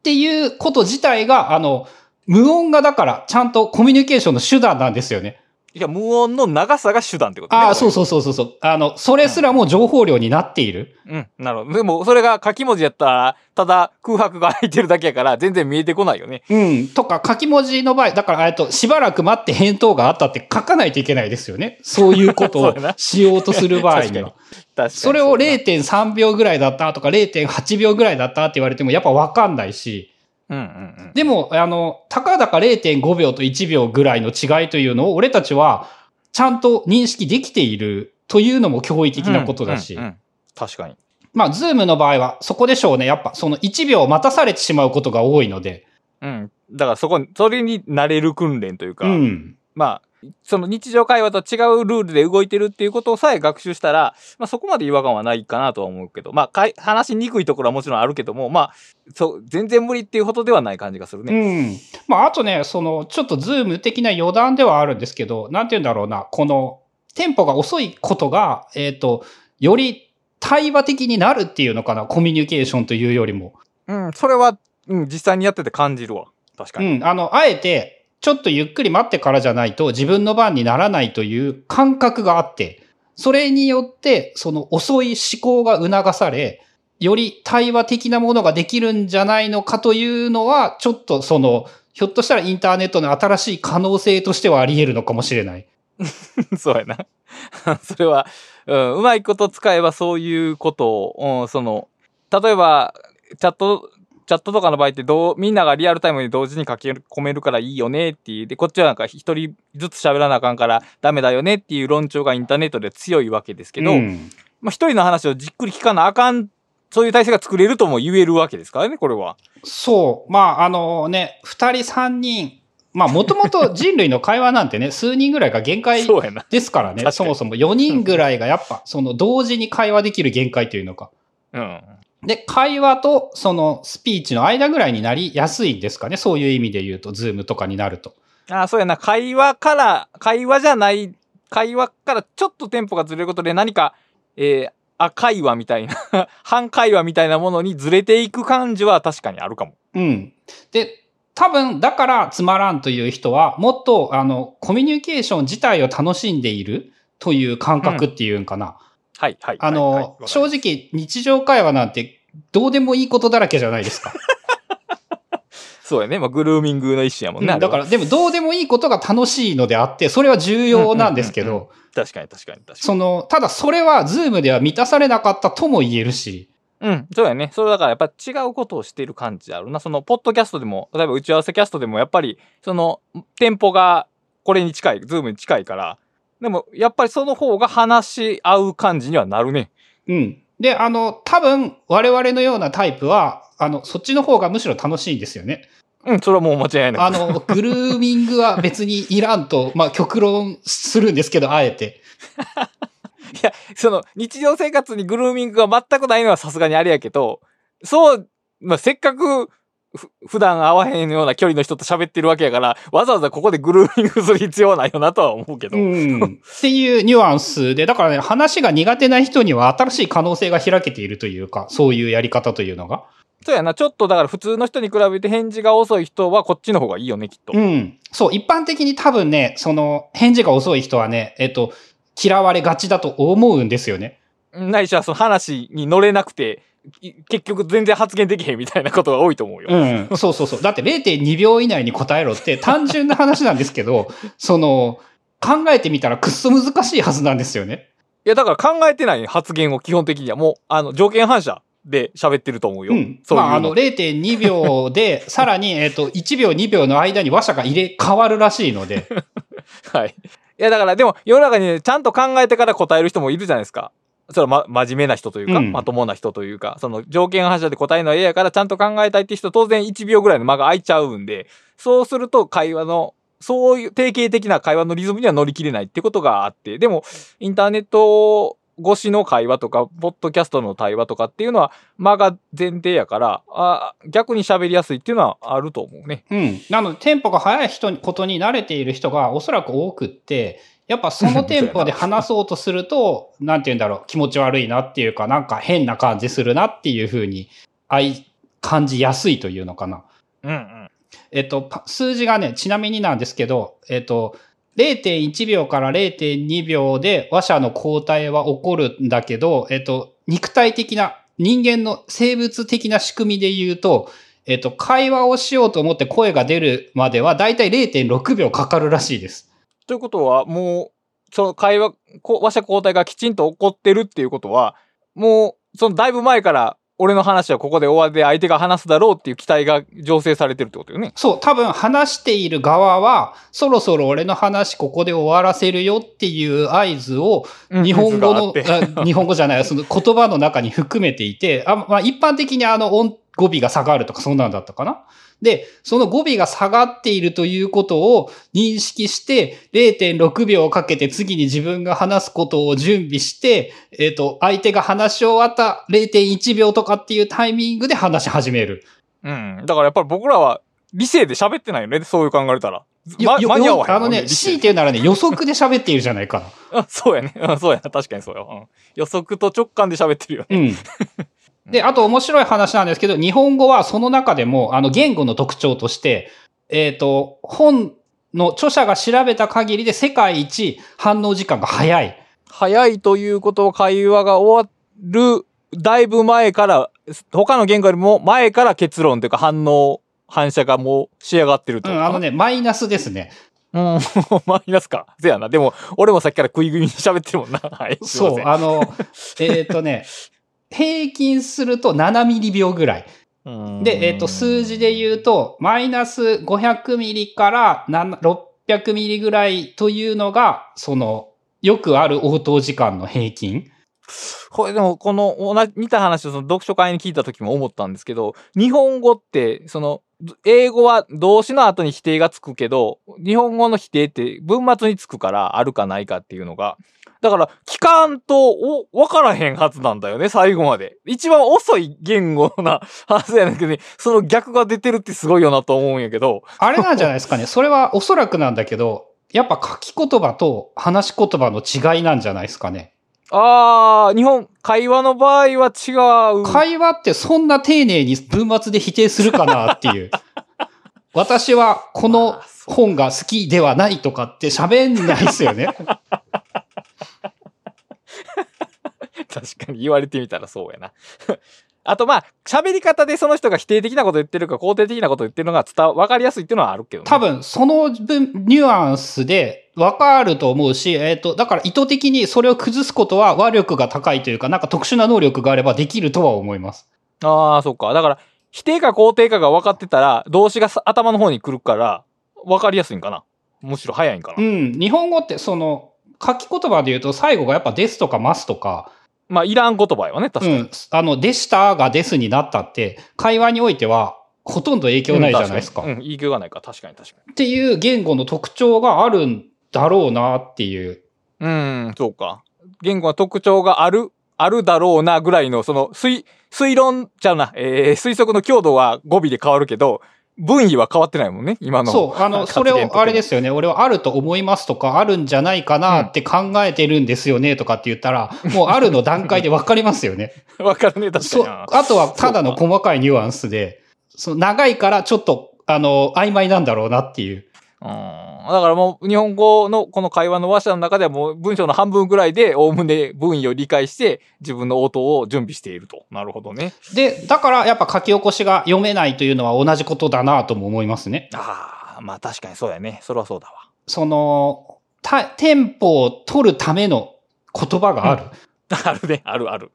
ていうこと自体が、あの、無音がだから、ちゃんとコミュニケーションの手段なんですよね。いや、無音の長さが手段ってことね。ああ、そうう。そうそうそうそう。あの、それすらも情報量になっている。うん、なるほど。でも、それが書き文字やったら、ただ空白が空いてるだけやから、全然見えてこないよね。うん。とか、書き文字の場合、だから、えっと、しばらく待って返答があったって書かないといけないですよね。そういうことを しようとする場合には。それをうだな0.3秒ぐらいだったとか0.8秒ぐらいだったって言われてもやっぱわかんないし、うんうんうん。でも、あの、たかだか0.5秒と1秒ぐらいの違いというのを俺たちはちゃんと認識できているというのも驚異的なことだし、うんうんうん確かに。まあ、ズームの場合はそこでしょうね。やっぱその1秒待たされてしまうことが多いので、うん。だからそこに、それに慣れる訓練というか、うん。まあ、その日常会話と違うルールで動いてるっていうことをさえ学習したら、まあそこまで違和感はないかなとは思うけど、まあかい話しにくいところはもちろんあるけども、まあ、そう、全然無理っていうほどではない感じがするね。うん。まあ、あとね、その、ちょっとズーム的な余談ではあるんですけど、なんて言うんだろうな、この、テンポが遅いことが、えっ、と、より対話的になるっていうのかな、コミュニケーションというよりも。うん、それは、うん、実際にやってて感じるわ。確かに。うん。あの、あえて、ちょっとゆっくり待ってからじゃないと自分の番にならないという感覚があって、それによって、その遅い思考が促され、より対話的なものができるんじゃないのかというのは、ちょっとその、ひょっとしたらインターネットの新しい可能性としてはあり得るのかもしれない。そうやな。それは、うん、うまいこと使えばそういうことを、うん、その、例えば、チャットチャットとかの場合ってどう、みんながリアルタイムに同時に書き込めるからいいよねっていう。で、こっちはなんか一人ずつ喋らなあかんからダメだよねっていう論調がインターネットで強いわけですけど、うんまあ一人の話をじっくり聞かなあかん、そういう体制が作れるとも言えるわけですからね、これは。そう。まあ、あのね、二人三人、まあ、もともと人類の会話なんてね、数人ぐらいが限界。ですからね。そもそも4人ぐらいがやっぱ、その同時に会話できる限界というのか。うん。で、会話とそのスピーチの間ぐらいになりやすいんですかね？そういう意味で言うと、ズームとかになると。ああ、そうやな。会話から、会話じゃない、会話からちょっとテンポがずれることで何か、えー、あ、会話みたいな、反会話みたいなものにずれていく感じは確かにあるかも。うん。で、多分、だからつまらんという人は、もっと、あの、コミュニケーション自体を楽しんでいるという感覚っていうんかな。はい、はい。あの、はいはい正直、日常会話なんて、どうでもいいことだらけじゃないですか。そうやね。まあ、グルーミングの一種やもんね。うんだから、でもどうでもいいことが楽しいのであって、それは重要なんですけうんうんうんど、確かに確かに確かに。その、ただそれは Zoom では満たされなかったとも言えるし、うん、そうやね。それだからやっぱ違うことをしている感じあるな。その、ポッドキャストでも、例えば打ち合わせキャストでも、やっぱり、その、テンポがこれに近い、 Zoom に近いから、でも、やっぱりその方が話し合う感じにはなるね。うん。で、あの、多分、我々のようなタイプは、あの、そっちの方がむしろ楽しいんですよね。うん、それはもう間違いない。あの、グルーミングは別にいらんと、まあ、極論するんですけど、あえて。いや、その、日常生活にグルーミングが全くないのはさすがにあれやけど、そう、まあ、せっかく、ふ普段会わへんような距離の人と喋ってるわけやから、わざわざここでグルーミングする必要はないよなとは思うけど。うん。っていうニュアンスで、だからね、話が苦手な人には新しい可能性が開けているというか、そういうやり方というのが。そうやな、ちょっとだから普通の人に比べて返事が遅い人はこっちの方がいいよね、きっと。うん。そう、一般的に多分ね、その、返事が遅い人はね、えっと、嫌われがちだと思うんですよね。ないしはその話に乗れなくて、い結局全然発言できへんみたいなことが多いと思うよ。うん。そうそうそう。だって0.2秒以内に答えろって単純な話なんですけど、その、考えてみたらくっそ難しいはずなんですよね。いや、だから考えてない発言を基本的にはもう、あの、条件反射で喋ってると思うよ。うん。そう。まあ、あの、0.2秒で、さらに、えっと、1秒、2秒の間に話者が入れ替わるらしいので、はい。いや、だからでも世の中にねちゃんと考えてから答える人もいるじゃないですか。それは、ま、真面目な人というか、うんまともな人というか、その条件反射で答えるのは嫌やからちゃんと考えたいって人当然1秒ぐらいの間が空いちゃうんで、そうすると会話の、そういう定型的な会話のリズムには乗り切れないってことがあって、でも、インターネット越しの会話とか、ポッドキャストの対話とかっていうのは、間が前提やから、あ逆に喋りやすいっていうのはあると思うね。うん。なので、テンポが速い人に、ことに慣れている人がおそらく多くって、やっぱそのテンポで話そうとすると、なんて言うんだろう、気持ち悪いなっていうか、なんか変な感じするなっていうふうに、あい、感じやすいというのかな。うんうん。えっと、パ数字がね、ちなみになんですけど、えっと、0.1秒から0.2秒で話者の交代は起こるんだけど、えっと、肉体的な、人間の生物的な仕組みで言うと、えっと、会話をしようと思って声が出るまでは、だいたい0.6秒かかるらしいです。ということは、もう、その会話、こ話者交代がきちんと起こってるっていうことは、もう、そのだいぶ前から、俺の話はここで終わりで相手が話すだろうっていう期待が醸成されてるってことよね。そう、多分話している側は、そろそろ俺の話ここで終わらせるよっていう合図を、日本語の、うん 日本語じゃない、その言葉の中に含めていて、あまあ、一般的にあの音、語尾が下がるとかそんなんだったかな。で、その語尾が下がっているということを認識して、0.6秒かけて次に自分が話すことを準備して、えっ、と、相手が話し終わった0.1秒とかっていうタイミングで話し始める。うん。だからやっぱり僕らは理性で喋ってないよね。そういう考えたら。ま、よよ間に合わへんあのね、強いて言うならね、予測で喋っているじゃないかな。あ そうやね。うんそうやな。確かにそうやわ。うん予測と直感で喋ってるよね。うん。で、あと面白い話なんですけど、日本語はその中でも、あの、言語の特徴として、えっ、と、本の著者が調べた限りで世界一反応時間が早い。早いということは会話が終わる、だいぶ前から、他の言語よりも前から結論というか反応、反射がもう仕上がってると。うん、あのね、マイナスですね。うん、マイナスか。せやな。でも、俺もさっきから食い気味に喋ってるもんな。はい。そう、あの、えっ、とね、平均すると7ミリ秒ぐらい。うんで、えっ、と、数字で言うと、マイナス500ミリから7 600ミリぐらいというのが、その、よくある応答時間の平均。これでも、この、同じ、似た話をその読書会に聞いた時も思ったんですけど、日本語って、その、英語は動詞の後に否定がつくけど、日本語の否定って文末につくから、あるかないかっていうのが。だから、聞かんと、お、わからへんはずなんだよね、最後まで。一番遅い言語なはずやねんけどね、その逆が出てるってすごいよなと思うんやけど。あれなんじゃないですかね。それはおそらくなんだけど、やっぱ書き言葉と話し言葉の違いなんじゃないですかね。あー、日本、会話の場合は違う。会話ってそんな丁寧に文末で否定するかなっていう。私はこの本が好きではないとかって喋んないですよね。確かに言われてみたらそうやな。あとまあ、喋り方でその人が否定的なこと言ってるか肯定的なこと言ってるのが伝わ、わかりやすいっていうのはあるけどね。多分その分、ニュアンスでわかると思うし、えっ、と、だから意図的にそれを崩すことは話力が高いというか、なんか特殊な能力があればできるとは思います。ああ、そっか。だから、否定か肯定かが分かってたら、動詞がさ頭の方に来るから、分かりやすいんかな。むしろ早いんかな。うん。日本語ってその、書き言葉で言うと最後がやっぱですとかますとか、まあ、いらん言葉よね、確かに。うん。あの、でしたがですになったって、会話においてはほとんど影響ないじゃないですか。うん、うん、影響がないか。確かに確かっていう言語の特徴があるんだろうなっていう。に。うん、そうか。言語の特徴がある、あるだろうなぐらいの、その、推、推論ちゃうな、えー、推測の強度は語尾で変わるけど、分位は変わってないもんね、今の。そう、あの、それをあれですすよね。俺はあると思いますとか、あるんじゃないかなって考えてるんですよねとかって言ったら、もうあるの段階で分かりますよね。わかるね、確かにな。あとはただの細かいニュアンスで、その長いからちょっと、あの、曖昧なんだろうなっていう。うん。だからもう日本語のこの会話の話者の中ではもう文章の半分ぐらいでおおむね文意を理解して自分の応答を準備していると。なるほどね。で、だからやっぱ書き起こしが読めないというのは同じことだなとも思いますね。ああ、まあ確かにそうやね。それはそうだわ。その、たテンポを取るための言葉がある。あるね。あるある。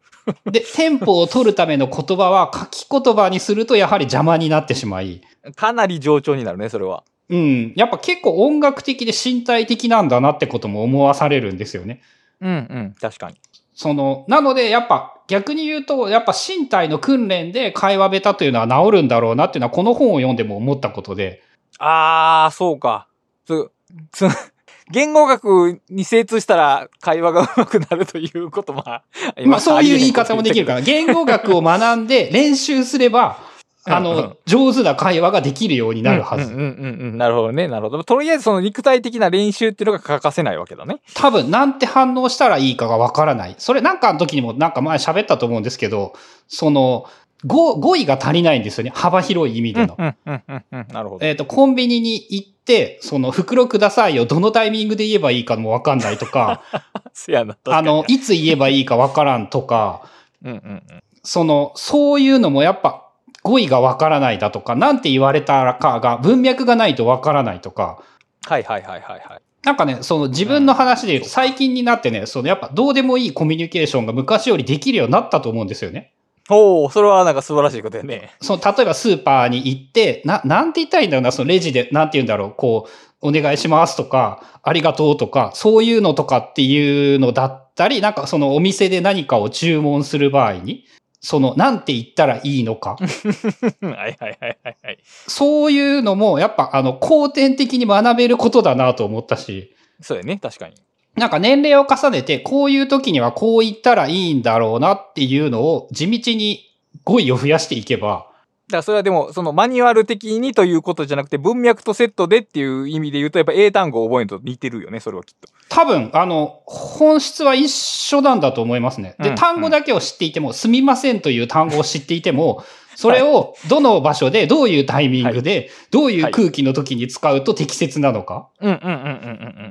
で、テンポを取るための言葉は書き言葉にするとやはり邪魔になってしまい、かなり上調になるね、それは。うん。やっぱ結構音楽的で身体的なんだなってことも思わされるんですよね。うんうん。確かに。その、なのでやっぱ逆に言うと、やっぱ身体の訓練で会話下手というのは治るんだろうなっていうのはこの本を読んでも思ったことで、ああ、そうか。つ、つ、言語学に精通したら会話が上手くなるということも、まあそういう言い方もできるから、言語学を学んで練習すれば、あの、上手な会話ができるようになるはず。うんうんうんうん。なるほどね。なるほど。とりあえずその肉体的な練習っていうのが欠かせないわけだね。多分、なんて反応したらいいかがわからない。それなんかの時にもなんか前喋ったと思うんですけど、その、語、語彙が足りないんですよね。幅広い意味での。うんうんうんうん。なるほど。えっ、と、コンビニに行って、その、袋くださいをどのタイミングで言えばいいかもわかんないとか、せやな。あの、、いつ言えばいいかわからんとか、うんうんうん。その、そういうのもやっぱ、語彙がわからないだとか、なんて言われたかが、文脈がないとわからないとか、はいはいはいはいはい。なんかね、その自分の話で言うと、最近になってね、そのやっぱどうでもいいコミュニケーションが昔よりできるようになったと思うんですよね。おおそれはなんか素晴らしいことやね。その、例えばスーパーに行って、な、なんて言ったらいいんだろうな、そのレジで、なんて言うんだろう、こう、お願いしますとか、ありがとうとか、そういうのとかっていうのだったり、なんかそのお店で何かを注文する場合に、その、なんて言ったらいいのか。はいはいはいはいはい。そういうのも、やっぱ、あの、後天的に学べることだなと思ったし、そうやね。確かに。なんか年齢を重ねて、こういう時にはこう言ったらいいんだろうなっていうのを地道に語彙を増やしていけば、だからそれはでも、そのマニュアル的にということじゃなくて、文脈とセットでっていう意味で言うと、やっぱ英単語を覚えると似てるよね、それはきっと。多分、あの、本質は一緒なんだと思いますね。で、うん単語だけを知っていても、すみませんという単語を知っていても、それをどの場所で、どういうタイミングで、どういう空気の時に使うと適切なのか、うんうんうんうんうん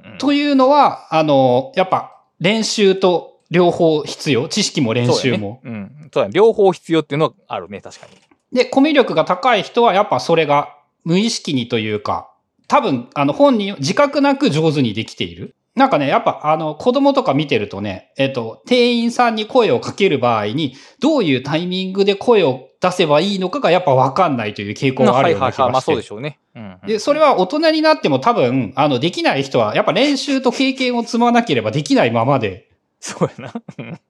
うんうん。というのは、あの、やっぱ練習と両方必要。知識も練習も。そうやね。うん。そうやね。両方必要っていうのはあるね、確かに。で、コミュ力が高い人はやっぱそれが無意識にというか、多分、あの本人自覚なく上手にできている。なんかね、やっぱ、あの、子供とか見てるとね、えっ、と、店員さんに声をかける場合に、どういうタイミングで声を出せばいいのかがやっぱわかんないという傾向があるような気がして。まあそうでしょうね。うんうん、で、それは大人になっても多分、あの、できない人は、やっぱ練習と経験を積まなければできないままで。そうやな。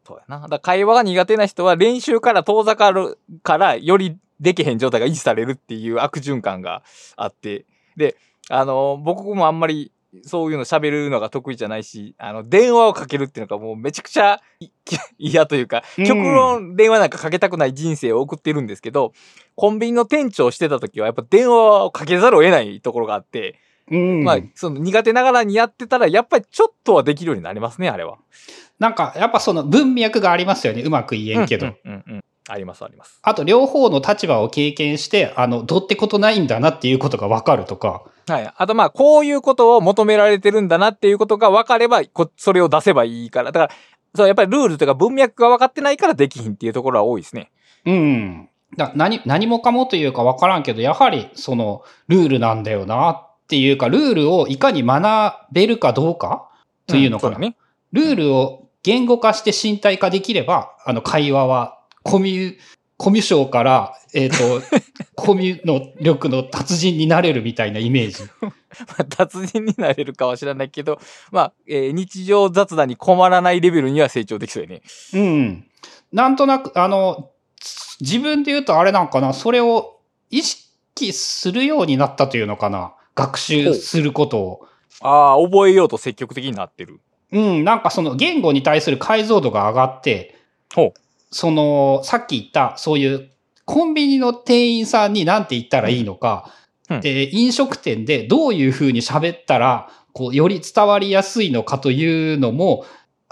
そうやな。だ会話が苦手な人は練習から遠ざかるから、よりできへん状態が維持されるっていう悪循環があって。で、あの、僕もあんまりそういうの喋るのが得意じゃないし、あの、電話をかけるっていうのがもうめちゃくちゃい 嫌というか、うん極論電話なんかかけたくない人生を送ってるんですけど、コンビニの店長をしてた時はやっぱ電話をかけざるを得ないところがあって、うん。まあ、その苦手ながらにやってたら、やっぱりちょっとはできるようになりますね、あれは。なんか、やっぱその文脈がありますよね。うまく言えんけど。うんうんうんうんあります、あります。あと、両方の立場を経験して、あの、どうってことないんだなっていうことがわかるとか。はい。あと、まあ、こういうことを求められてるんだなっていうことが分かれば、こそれを出せばいいから。だから、そう、やっぱりルールとか文脈が分かってないからできひんっていうところは多いですね。うん。だ何、何もかもというかわからんけど、やはり、その、ルールなんだよなっていうか、ルールをいかに学べるかどうかというのかな。うだね。ルールを言語化して身体化できれば、あの、会話は、コミュ、コミュ障から、えっ、と、コミュの力の達人になれるみたいなイメージ。まあ、達人になれるかは知らないけど、まあ、えー日常雑談に困らないレベルには成長できそうやね。うん。なんとなく、あの、つ自分で言うとあれなんかな、それを意識するようになったというのかな。学習することを。ああ、覚えようと積極的になってる。うん、なんかその言語に対する解像度が上がって、ほう。その、さっき言った、そういう、コンビニの店員さんに何て言ったらいいのか、うんで、飲食店でどういうふうに喋ったら、こう、より伝わりやすいのかというのも、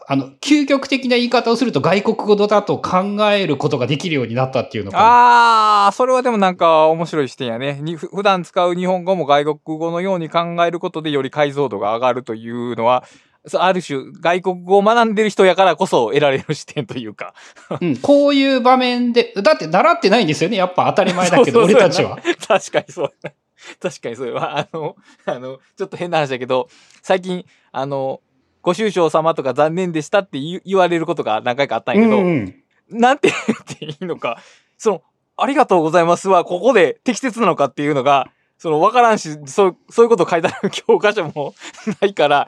あの、究極的な言い方をすると外国語だと考えることができるようになったっていうのかな。ああ、それはでもなんか面白い視点やね。普段使う日本語も外国語のように考えることでより解像度が上がるというのは、ある種外国語を学んでる人やからこそ得られる視点というか。うん、こういう場面で、だって習ってないんですよね。やっぱ当たり前だけど、そうそう俺たちは。確かにそう。確かにそうは、あの、あの、ちょっと変な話だけど、最近、あの、ご愁傷様とか残念でしたって言言われることが何回かあったんやけど、うんうんなんて言っていいのか、その、ありがとうございますは、ここで適切なのかっていうのが、その、わからんし、そう、そういうこと書いてある教科書も ないから、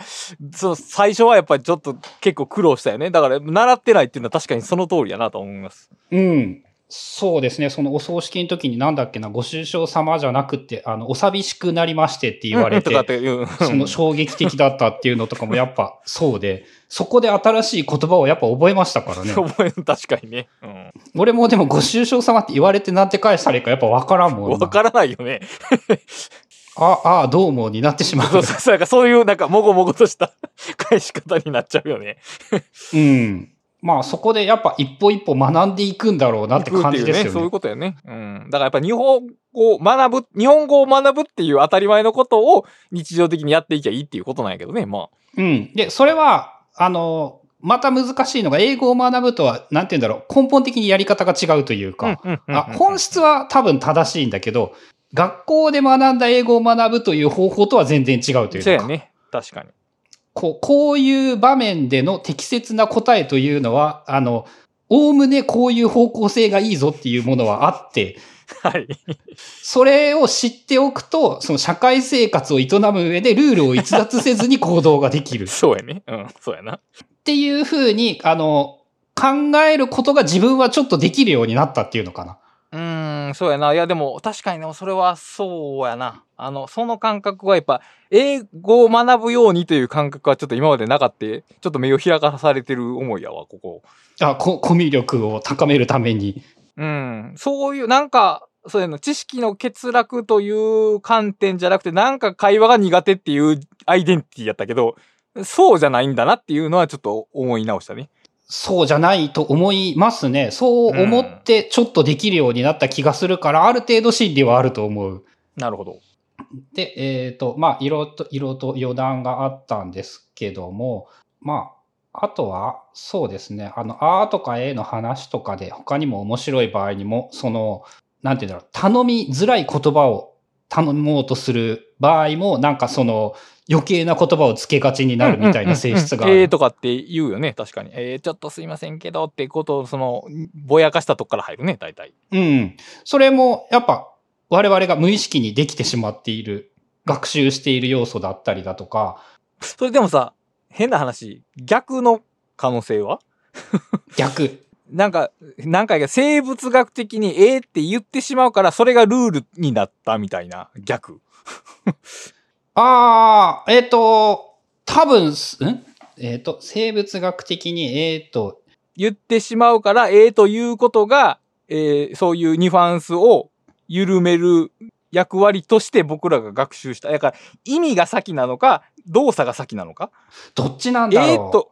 その、最初はやっぱりちょっと結構苦労したよね。だから、習ってないっていうのは確かにその通りやなと思います。うん。そうですね。そのお葬式の時になんだっけな、ご愁傷様じゃなくて、あの、お寂しくなりましてって言われて。その衝撃的だったっていうのとかもやっぱ そうで、そこで新しい言葉をやっぱ覚えましたからね。覚える確かにね。うん。俺もでもご愁傷様って言われてなんて返したらいいかやっぱわからんもんな。わからないよね。あ、ああ、どうもになってしまうそう。そうそうなんかそういうなんかもごもごとした返し方になっちゃうよね。うん。まあそこでやっぱ一歩一歩学んでいくんだろうなって感じですよね。そういうことやね。うん。だからやっぱ日本語を学ぶ、日本語を学ぶっていう当たり前のことを日常的にやっていきゃいいっていうことなんやけどね。まあ。うん。で、それは、あの、また難しいのが、英語を学ぶとは、なんて言うんだろう、根本的にやり方が違うというか、本質は多分正しいんだけど、学校で学んだ英語を学ぶという方法とは全然違うというか、そうやね。確かに。こうこういう場面での適切な答えというのは、あの、おおむねこういう方向性がいいぞっていうものはあって、はい。それを知っておくと、その社会生活を営む上でルールを逸脱せずに行動ができる。そうやね。うん。そうやな。っていうふうに、あの、考えることが自分はちょっとできるようになったっていうのかな。そうやな。いや、でも、確かにね、それはそうやな。あの、その感覚はやっぱ、英語を学ぶようにという感覚はちょっと今までなかった。ちょっと目を開かされてる思いやわ、ここ。あココミュ力を高めるために。うん。そういう、なんか、そういうの、知識の欠落という観点じゃなくて、なんか会話が苦手っていうアイデンティティやったけど、そうじゃないんだなっていうのはちょっと思い直したね。そうじゃないと思いますね。そう思ってちょっとできるようになった気がするから、ある程度心理はあると思う。なるほど。で、えっ、と、まあ、色と、色と余談があったんですけども、まあ、あとは、そうですね、あの、あーとかえの話とかで、他にも面白い場合にも、その、なんていうんだろう、頼みづらい言葉を頼もうとする場合も、なんかその、余計な言葉をつけがちになるみたいな性質があええる。とかって言うよね、確かに。えー、ちょっとすいませんけどってことを、その、ぼやかしたとこから入るね、大体。うん。それも、やっぱ、我々が無意識にできてしまっている、学習している要素だったりだとか、それでもさ、変な話、逆の可能性は？逆。なんか、なんか生物学的にええって言ってしまうから、それがルールになったみたいな、逆。ああ、えっ、と、多分す、ん？えっ、と、生物学的に、えっ、と、言ってしまうから、ええということが、えーそういうニュアンスを緩める役割として僕らが学習した。だから、意味が先なのか、動作が先なのか？どっちなんだろう？えー、と、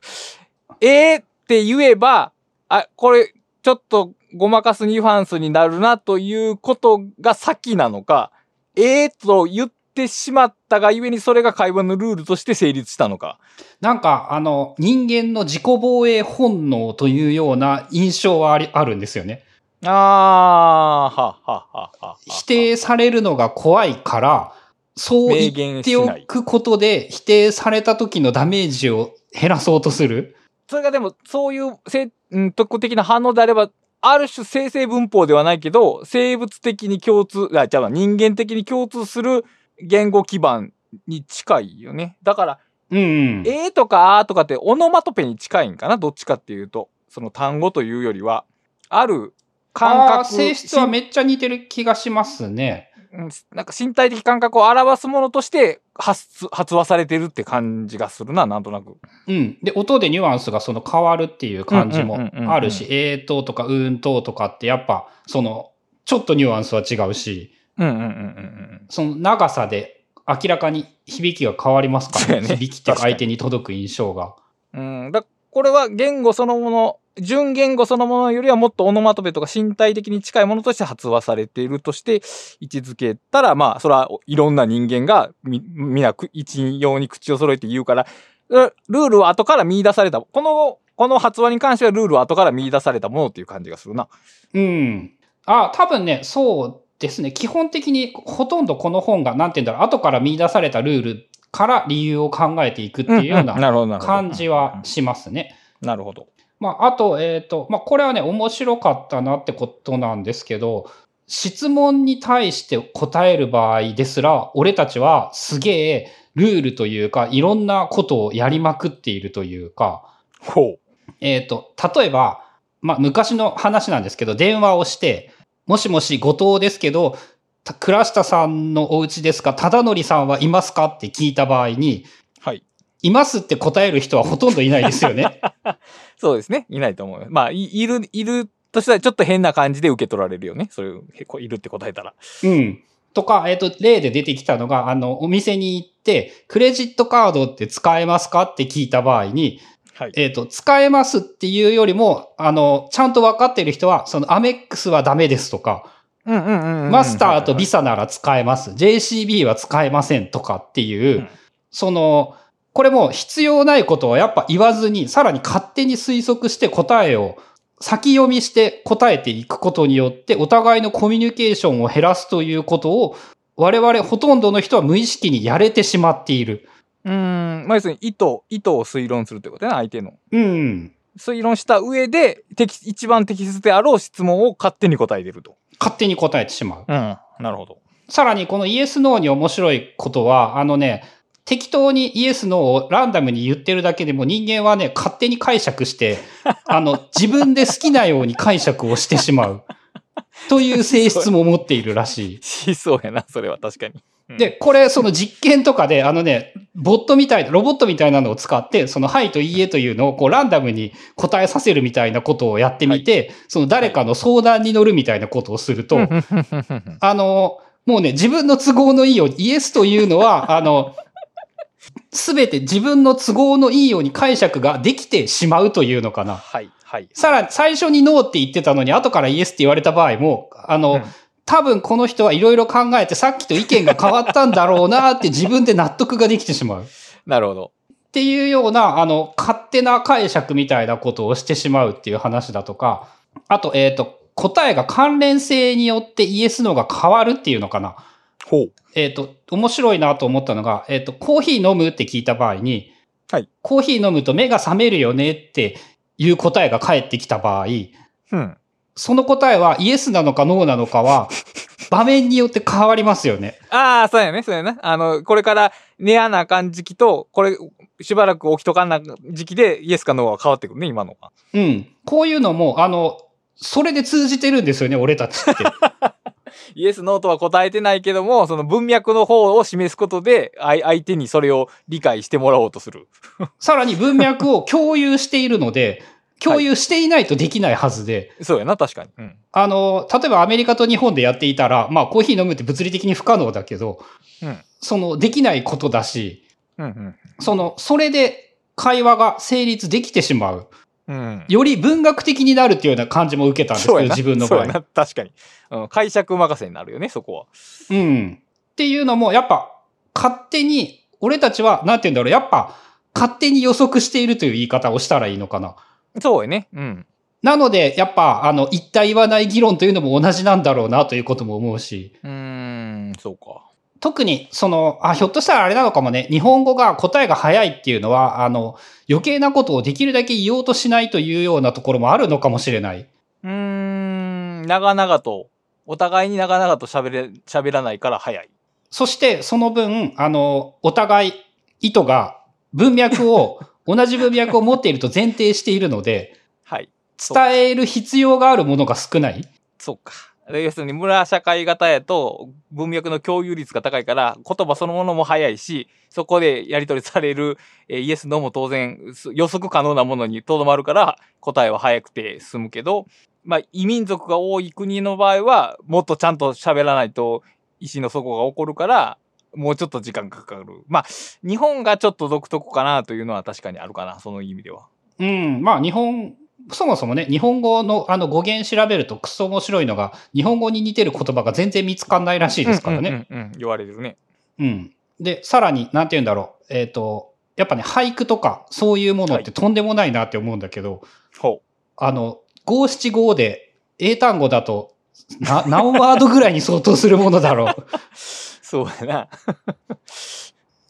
えーって言えば、あ、これ、ちょっとごまかすニュアンスになるなということが先なのか、えーと言ってしまったがゆえにそれが会話のルールとして成立したのか？なんか、あの、人間の自己防衛本能というような印象はありあるんですよね。あー、は、は、は、は。は否定されるのが怖いから、そう明言ってお。くことで、否定された時のダメージを減らそうとする。それがでも、そういう生、うん、特的な反応であれば、ある種生成文法ではないけど、生物的に共通、あ、じゃあ人間的に共通する言語基盤に近いよね。だから、うん、うん。えーとかあーとかってオノマトペに近いんかな？どっちかっていうと。その単語というよりは、ある感覚。性質はめっちゃ似てる気がしますね。うんなんか身体的感覚を表すものとして発発話されてるって感じがするな、なんとなく。うん。で、音でニュアンスがその変わるっていう感じもあるし、えーととかうーんととかってやっぱ、その、ちょっとニュアンスは違うし、うんうんうんうんうん。その長さで明らかに響きが変わりますからね。ね響きって相手に届く印象が。うん、だこれは言語そのもの、純言語そのものよりはもっとオノマトペとか身体的に近いものとして発話されているとして位置づけたら、まあ、それはいろんな人間がみ、みんなく一様に口を揃えて言うから、ルルールは後から見出された、この、この発話に関してはルールは後から見出されたものっていう感じがするな。うん。あ、多分ね、そうですね。基本的にほとんどこの本が、なんて言うんだろう、後から見出されたルールから理由を考えていくっていうような。感じはしますね。なるほど。まあ、あと、えっ、と、まあ、これはね、面白かったなってことなんですけど、質問に対して答える場合ですら、俺たちはすげえルールというか、いろんなことをやりまくっているというか、ほう。えっ、と、例えば、まあ、昔の話なんですけど、電話をして、もしもし後藤ですけど、た倉下さんのお家ですか？忠則さんはいますか？って聞いた場合に、はい。いますって答える人はほとんどいないですよね。そうですね。いないと思うよ。まあ、いいる、いるとしたらちょっと変な感じで受け取られるよね。それ、へこいるって答えたら。うん。とか、えっ、と、例で出てきたのが、あの、お店に行って、クレジットカードって使えますか？って聞いた場合に、はい。えっ、と、使えますっていうよりも、あの、ちゃんと分かっている人は、そのアメックスはダメですとか、うんうんうんうん。マスターとビサ。サなら使えます。JCB は使えませんとかっていう、うんその、これも必要ないことはやっぱ言わずに、さらに勝手に推測して答えを先読みして答えていくことによって、お互いのコミュニケーションを減らすということを、我々ほとんどの人は無意識にやれてしまっている。うーん。まあ、要するに意図、意図を推論するってことね、相手の。うん。推論した上で、適一番適切であろう質問を勝手に答えてると。勝手に答えてしまう。うん。なるほど。さらにこのイエス・ノーに面白いことは、あのね、適当にイエス・ノーをランダムに言ってるだけでも人間はね、勝手に解釈して、あの、自分で好きなように解釈をしてしまう。という性質も持っているらし しそうやな、それは確かに。で、、これ、その実験とかで、あのね、ボットみたいな、ロボットみたいなのを使って、その、はいといいえというのを、こう、ランダムに答えさせるみたいなことをやってみて、その、誰かの相談に乗るみたいなことをすると、あの、もうね、自分の都合のいいように、イエスというのは、あの、すべて自分の都合のいいように解釈ができてしまうというのかな。はい、はい。さらに、最初にノーって言ってたのに、後からイエスって言われた場合も、あの、うん多分この人はいろいろ考えて、さっきと意見が変わったんだろうなって自分で納得ができてしまう。っ なるほど。ていうような、あの、勝手な解釈みたいなことをしてしまうっていう話だとか、あと、えっ、と、答えが関連性によってイエスのが変わるっていうのかな。ほう。えっ、と、面白いなと思ったのが、えっ、と、コーヒー飲むって聞いた場合に、はい。コーヒー飲むと目が覚めるよねっていう答えが返ってきた場合、うん。その答えはイエスなのかノーなのかは、場面によって変わりますよね。ああ、そうやね、そうやな。あの、これから寝やなあかん時期と、これ、しばらく起きとかんな時期で、イエスかノーは変わってくるね、今のが。うん。こういうのも、あの、それで通じてるんですよね、俺たちって。イエス、ノーとは答えてないけども、その文脈の方を示すことで、相相手にそれを理解してもらおうとする。さらに文脈を共有しているので、共有していないとできないはずで、そうやな、確かに。うん。あの、例えばアメリカと日本でやっていたら、まあコーヒー飲むって物理的に不可能だけど、うん。その、できないことだし、うん、その、それで会話が成立できてしまう。うん。うん。より文学的になるっていうような感じも受けたんですけど。自分の場合。そうやな、確かに。うん。解釈任せになるよね、そこは。うん。っていうのも、やっぱ、勝手に、俺たちは、なんて言うんだろう、やっぱ、勝手に予測しているという言い方をしたらいいのかな。そうやね。うん。なので、やっぱ、あの、言った言わない議論というのも同じなんだろうなということも思うし、うーん、そうか。特に、その、あ、ひょっとしたらあれなのかもね、日本語が答えが早いっていうのは、あの、余計なことをできるだけ言おうとしないというようなところもあるのかもしれない。うーん、長々と、お互いに長々と喋れ、喋らないから早い。そして、その分、あの、お互い、意図が、文脈を、同じ文脈を持っていると前提しているので、はい。伝える必要があるものが少ない。そうか。で要するに村社会型やと文脈の共有率が高いから言葉そのものも早いし、そこでやり取りされる、えーイエス、ノーも当然す予測可能なものにとどまるから答えは早くて済むけど、まあ異民族が多い国の場合はもっとちゃんと喋らないと石の底が起こるから、もうちょっと時間かかる。まあ、日本がちょっと独特かなというのは確かにあるかな、その意味では。うん、まあ日本、そもそもね、日本語のあの語源調べるとクソ面白いのが、日本語に似てる言葉が全然見つかんないらしいですからね。うんうんうん、うん言われるね。うん。で、さらに、なんて言うんだろう。えっ、と、やっぱね、俳句とか、そういうものってとんでもないなって思うんだけど、ほあの、五七五で、英単語だと、な、何ワードぐらいに相当するものだろう。う。そうやな。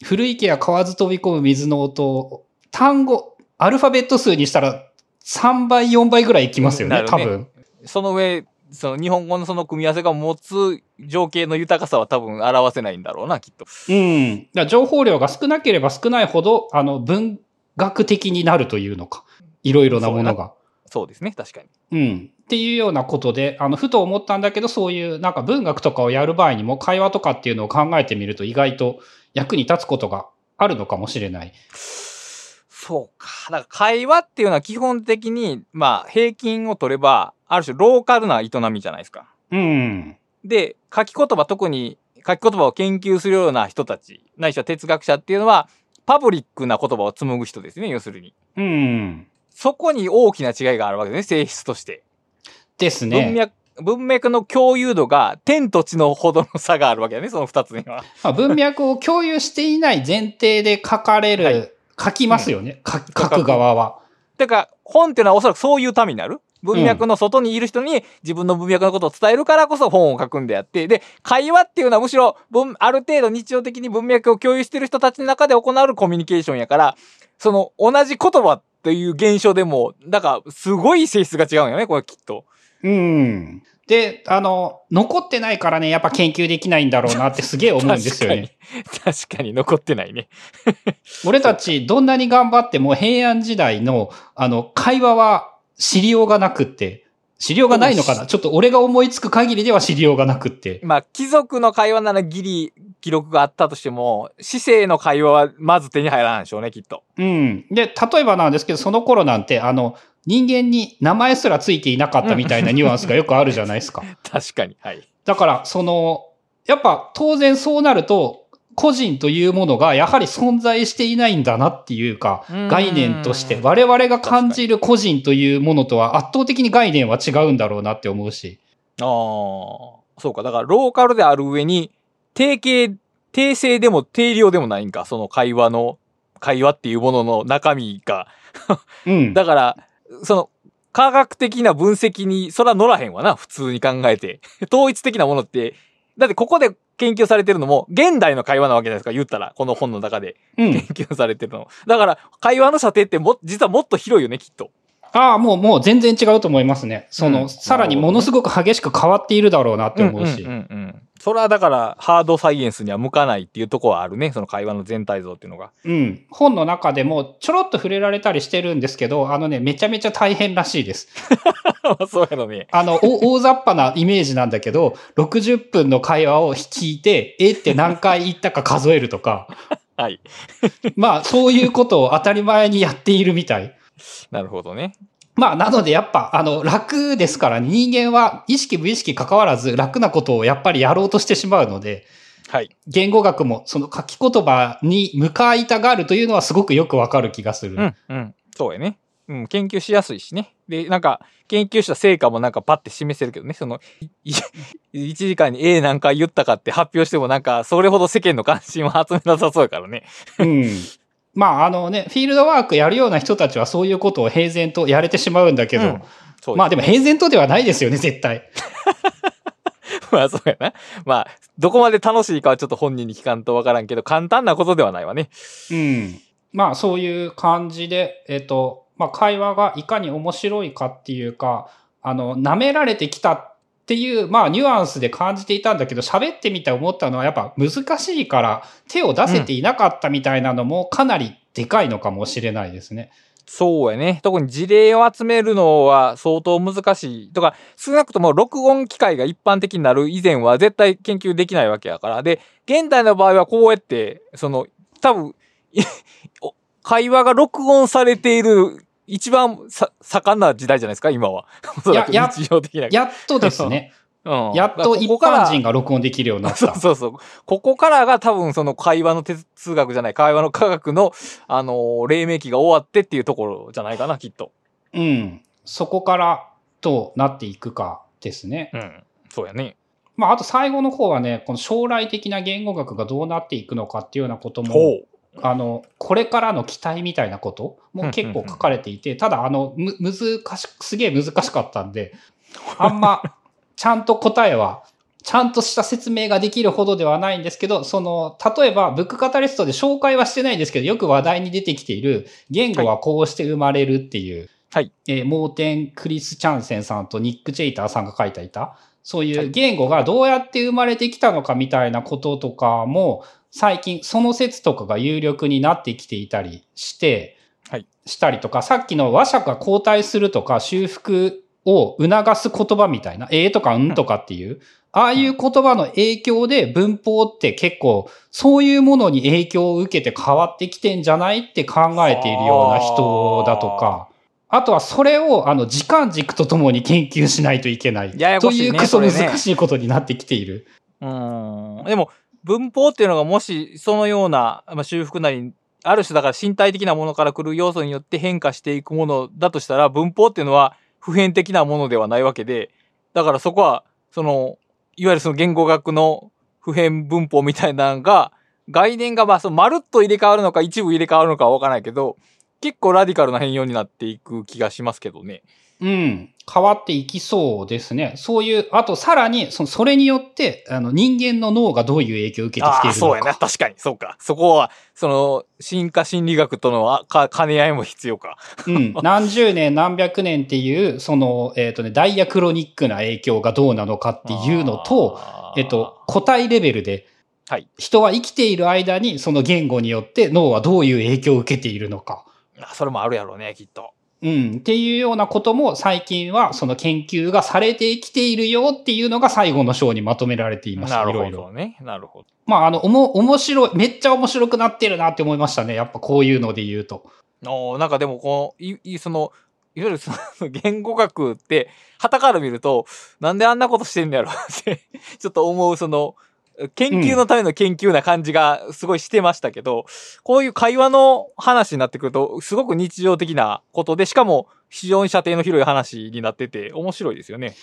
古池や河津飛び込む水の音を、単語、アルファベット数にしたら、3倍、4倍ぐらいいきますよね、ね多分。その上、その日本語のその組み合わせが持つ情景の豊かさは多分表せないんだろうな、きっと。うん。だ情報量が少なければ少ないほど、あの、文学的になるというのか。いろいろなものが。そうですね、確かに。うん。っていうようなことで、あの、ふと思ったんだけど、そういう、なんか文学とかをやる場合にも、会話とかっていうのを考えてみると、意外と役に立つことがあるのかもしれない。そうか。だから会話っていうのは基本的に、まあ、平均を取れば、ある種ローカルな営みじゃないですか。うん。で、書き言葉、特に書き言葉を研究するような人たち、ないしは哲学者っていうのは、パブリックな言葉を紡ぐ人ですね、要するに。うん。そこに大きな違いがあるわけですね、性質として。ですね。文脈、文脈の共有度が天と地のほどの差があるわけだね、その二つには。まあ、文脈を共有していない前提で書かれる、はい書きますよね。書書く側は。てか、本っていうのはおそらくそういうためになる。文脈の外にいる人に自分の文脈のことを伝えるからこそ本を書くんであって、で、会話っていうのはむしろ文、ある程度日常的に文脈を共有してる人たちの中で行うコミュニケーションやから、その同じ言葉という現象でも、だからすごい性質が違うんよね、これきっと。うん。で、あの、残ってないからね、やっぱ研究できないんだろうなってすげえ思うんですよね。確かに。確かに残ってないね。俺たちどんなに頑張っても平安時代の、あの、会話は知りようがなくって、知りようがないのかな？ちょっと俺が思いつく限りでは知りようがなくって。まあ、貴族の会話ならギリ記録があったとしても、市政の会話はまず手に入らないでしょうね、きっと。うん。で、例えばなんですけど、その頃なんて、あの、人間に名前すらついていなかったみたいなニュアンスがよくあるじゃないですか。確かに。はい。だから、その、やっぱ当然そうなると、個人というものがやはり存在していないんだなっていうか概念として、我々が感じる個人というものとは圧倒的に概念は違うんだろうなって思うし。ああ、そうか。だから、ローカルである上に、定型、定性でも定量でもないんか。その会話の、会話っていうものの中身が。うん。だから、その、科学的な分析に、そら乗らへんわな。普通に考えて。統一的なものって、だってここで研究されてるのも、現代の会話なわけじゃないですか、言ったら、この本の中でうん研。究されてるの。だから、会話の射程っても、実はもっと広いよね、きっと。ああ、もう、もう全然違うと思いますね。その、うんさらにものすごく激しく変わっているだろうなって思うし。んうんうんうん。それはだから、ハードサイエンスには向かないっていうところはあるね、その会話の全体像っていうのが。うん。本の中でもちょろっと触れられたりしてるんですけど、あのね、めちゃめちゃ大変らしいです。そうやろね。あの、お大雑把なイメージなんだけど、60分の会話を聞いて、えって何回言ったか数えるとか、はい。まあ、そういうことを当たり前にやっているみたい。なるほどね。まあ、なのでやっぱ、あの、楽ですから、人間は意識無意識関わらず楽なことをやっぱりやろうとしてしまうので、はい。言語学もその書き言葉に向かいたがるというのはすごくよくわかる気がする。うん、うん。そうやね。うん、研究しやすいしね。で、なんか、研究した成果もなんかパッて示せるけどね、その、い1時間に A 何回言ったかって発表してもなんか、それほど世間の関心を集めなさそうやからね。うん。まあ、あのね、フィールドワークやるような人たちはそういうことを平然とやれてしまうんだけど、うんそうまあでも平然とではないですよね、絶対。まあそうやな。まあ、どこまで楽しいかはちょっと本人に聞かんとわからんけど、簡単なことではないわね。うん。まあそういう感じで、えっ、と、まあ会話がいかに面白いかっていうか、あの、舐められてきたっていう、まあニュアンスで感じていたんだけど、喋ってみて思ったのはやっぱ難しいから手を出せていなかったみたいなのもかなりでかいのかもしれないですね。そうやね。特に事例を集めるのは相当難しい。とか、少なくとも録音機械が一般的になる以前は絶対研究できないわけやから。で、現代の場合はこうやって、その、多分、会話が録音されている一番さ盛んな時代じゃないですか、今は。やや日常的な。やっとですね。うんやっと一般人が録音できるようになった。そうそうそう。ここからが多分その会話の哲学じゃない、会話の科学の、あのー黎明期が終わってっていうところじゃないかな、きっと。うん。そこからどうなっていくかですね。うん。そうやね。まあ、あと最後の方はね、この将来的な言語学がどうなっていくのかっていうようなことも。あの、これからの期待みたいなこと？も結構書かれていて、ただ、あの、む、難し、すげえ難しかったんで、あんま、ちゃんと答えは、ちゃんとした説明ができるほどではないんですけど、その、例えば、ブックカタリストで紹介はしてないんですけど、よく話題に出てきている、言語はこうして生まれるっていう、はい。えーモーテン・クリス・チャンセンさんとニック・チェイターさんが書いていた、そういはい。う言語がどうやって生まれてきたのかみたいなこととかも、最近その説とかが有力になってきていたりして、はいしたりとか、さっきの話者が交代するとか修復を促す言葉みたいな、ええとかうんとかっていう、ああいう言葉の影響で文法って結構そういうものに影響を受けて変わってきてんじゃないって考えているような人だとか、あとはそれをあの時間軸とともに研究しないといけない。ややことしいねいうクソ難しいことになってきている。うん。でも、文法っていうのがもしそのような、まあ、修復なり、ある種だから身体的なものから来る要素によって変化していくものだとしたら、文法っていうのは普遍的なものではないわけで、だからそこは、その、いわゆるその言語学の普遍文法みたいなのが、概念がまあそのまるっと入れ替わるのか一部入れ替わるのかはわからないけど、結構ラディカルな変容になっていく気がしますけどね。うん。変わっていきそうですね。そういう、あとさらに、そのそれによって、あの人間の脳がどういう影響を受けてきているのか。そうやな。確かに、そうか。そこは、その、進化心理学とのあか兼ね合いも必要か。うん。何十年何百年っていう、その、えっ、とね、ダイアクロニックな影響がどうなのかっていうのと、えっと、個体レベルで、はい。人は生きている間に、その言語によって脳はどういう影響を受けているのか。あそれもあるやろうね、きっと。うん。っていうようなことも最近はその研究がされてきているよっていうのが最後の章にまとめられています。なるほどね。なるほど。まあ、あの、おも、面白い、めっちゃ面白くなってるなって思いましたね。やっぱこういうので言うと。おーなんかでも、この、い、い、その、いわゆるその、言語学って、旗から見ると、なんであんなことしてんのやろって、ちょっと思う、その、研究のための研究な感じがすごいしてましたけど、こういう会話の話になってくると、すごく日常的なことで、しかも非常に射程の広い話になってて、面白いですよね。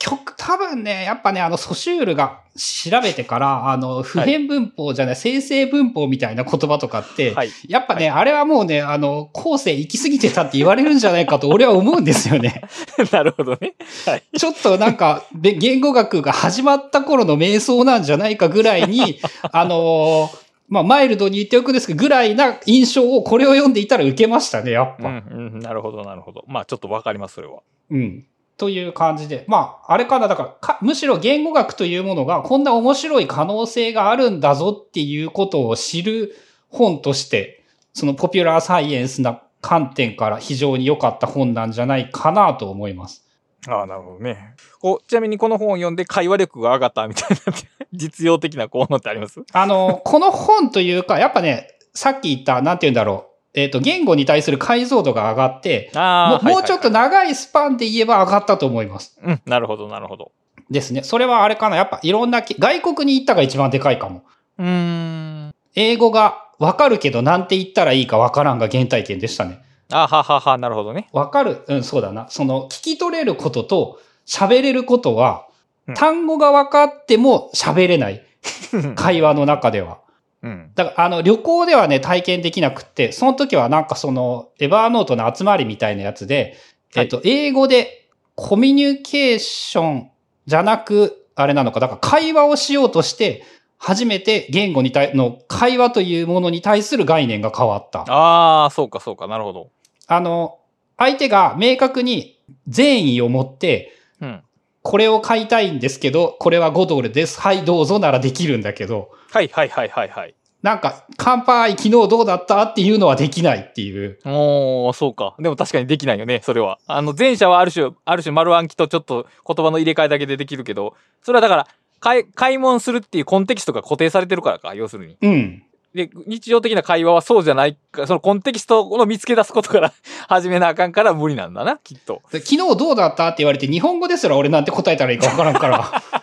曲、多分ね、やっぱね、あの、ソシュールが調べてから、あの、普遍文法じゃない、生成文法みたいな言葉とかって、はい。やっぱね、あれはもうね、あの、後世行き過ぎてたって言われるんじゃないかと俺は思うんですよね。なるほどね。はい。ちょっとなんか、べ言語学が始まった頃の瞑想なんじゃないかぐらいに、あのーまあ、マイルドに言っておくんですけど、ぐらいな印象をこれを読んでいたら受けましたね、やっうん、ぱ。うん、なるほど、なるほど。まあ、ちょっとわかります、それは。うん。という感じで。まあ、あれかな、だからか、むしろ言語学というものがこんな面白い可能性があるんだぞっていうことを知る本として、そのポピュラーサイエンスな観点から非常に良かった本なんじゃないかなと思います。ああ、なるほどね。こう、ちなみにこの本を読んで会話力が上がったみたいな、実用的な効能ってあります？あの、この本というか、やっぱね、さっき言った、なんて言うんだろう。えっ、と、言語に対する解像度が上がって、もうもうちょっとな。長いスパンで言えば上がったと思います。うん、なるほど、なるほど。ですね。それはあれかな。やっぱいろんなけ、外国に行ったが一番でかいかも。うーん。英語がわかるけどなんて言ったらいいかわからんが原体験でしたね。あははは、なるほどね。わかる？うん、そうだな。その、聞き取れることと喋れることはうん、単語が分かっても喋れない。会話の中では。うん。だから、あの、旅行ではね、体験できなくって、その時はなんかその、エバーノートの集まりみたいなやつで、はいえっと、英語でコミュニケーションじゃなく、あれなのか、だから会話をしようとして、初めて言語に対、の会話というものに対する概念が変わった。ああ、そうか、そうか、なるほど。あの、相手が明確に善意を持って、うん。これを買いたいんですけど、これは5ドルです。はい、どうぞならできるんだけど、はい、はい、はい、はい、はい。なんか、乾杯、昨日どうだった？っていうのはできないっていう。おー、そうか。でも確かにできないよね、それは。あの、前者はある種、ある種丸暗記とちょっと言葉の入れ替えだけでできるけど、それはだから、買い、買い物するっていうコンテキストが固定されてるからか、要するに。うん。で、日常的な会話はそうじゃないか、そのコンテキストの見つけ出すことから 始めなあかんから無理なんだな、きっと。で昨日どうだった？って言われて、日本語ですら俺なんて答えたらいいかわからんから、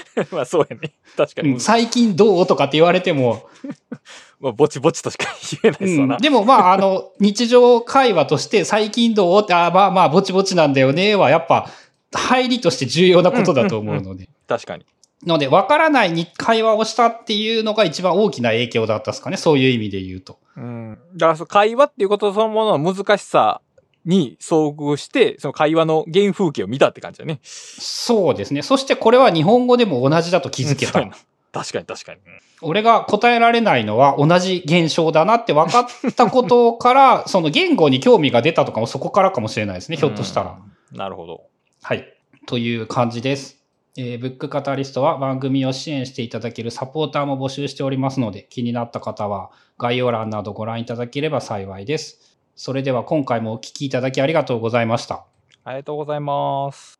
まあそうやね。確かに。うん最近どうとかって言われても、まあ、ぼちぼちとしか 言えないですわな。うんでもまあ、あの、日常会話として最近どう？って、あーまあまあ、ぼちぼちなんだよね、はやっぱ、入りとして重要なことだと思うので。確かに。ので、わからないに会話をしたっていうのが一番大きな影響だったですかね。そういう意味で言うと。うん。だから会話っていうことそのものの難しさに遭遇して、その会話の原風景を見たって感じだね。そうですね。そしてこれは日本語でも同じだと気づけた 確かに確かに。俺が答えられないのは同じ現象だなって分かったことから、その言語に興味が出たとかもそこからかもしれないですね。ひょっとしたら。うん。なるほど。はい。という感じです。えーブックカタリストは番組を支援していただけるサポーターも募集しておりますので、気になった方は概要欄などご覧いただければ幸いです。それでは今回もお聞きいただきありがとうございました。ありがとうございます。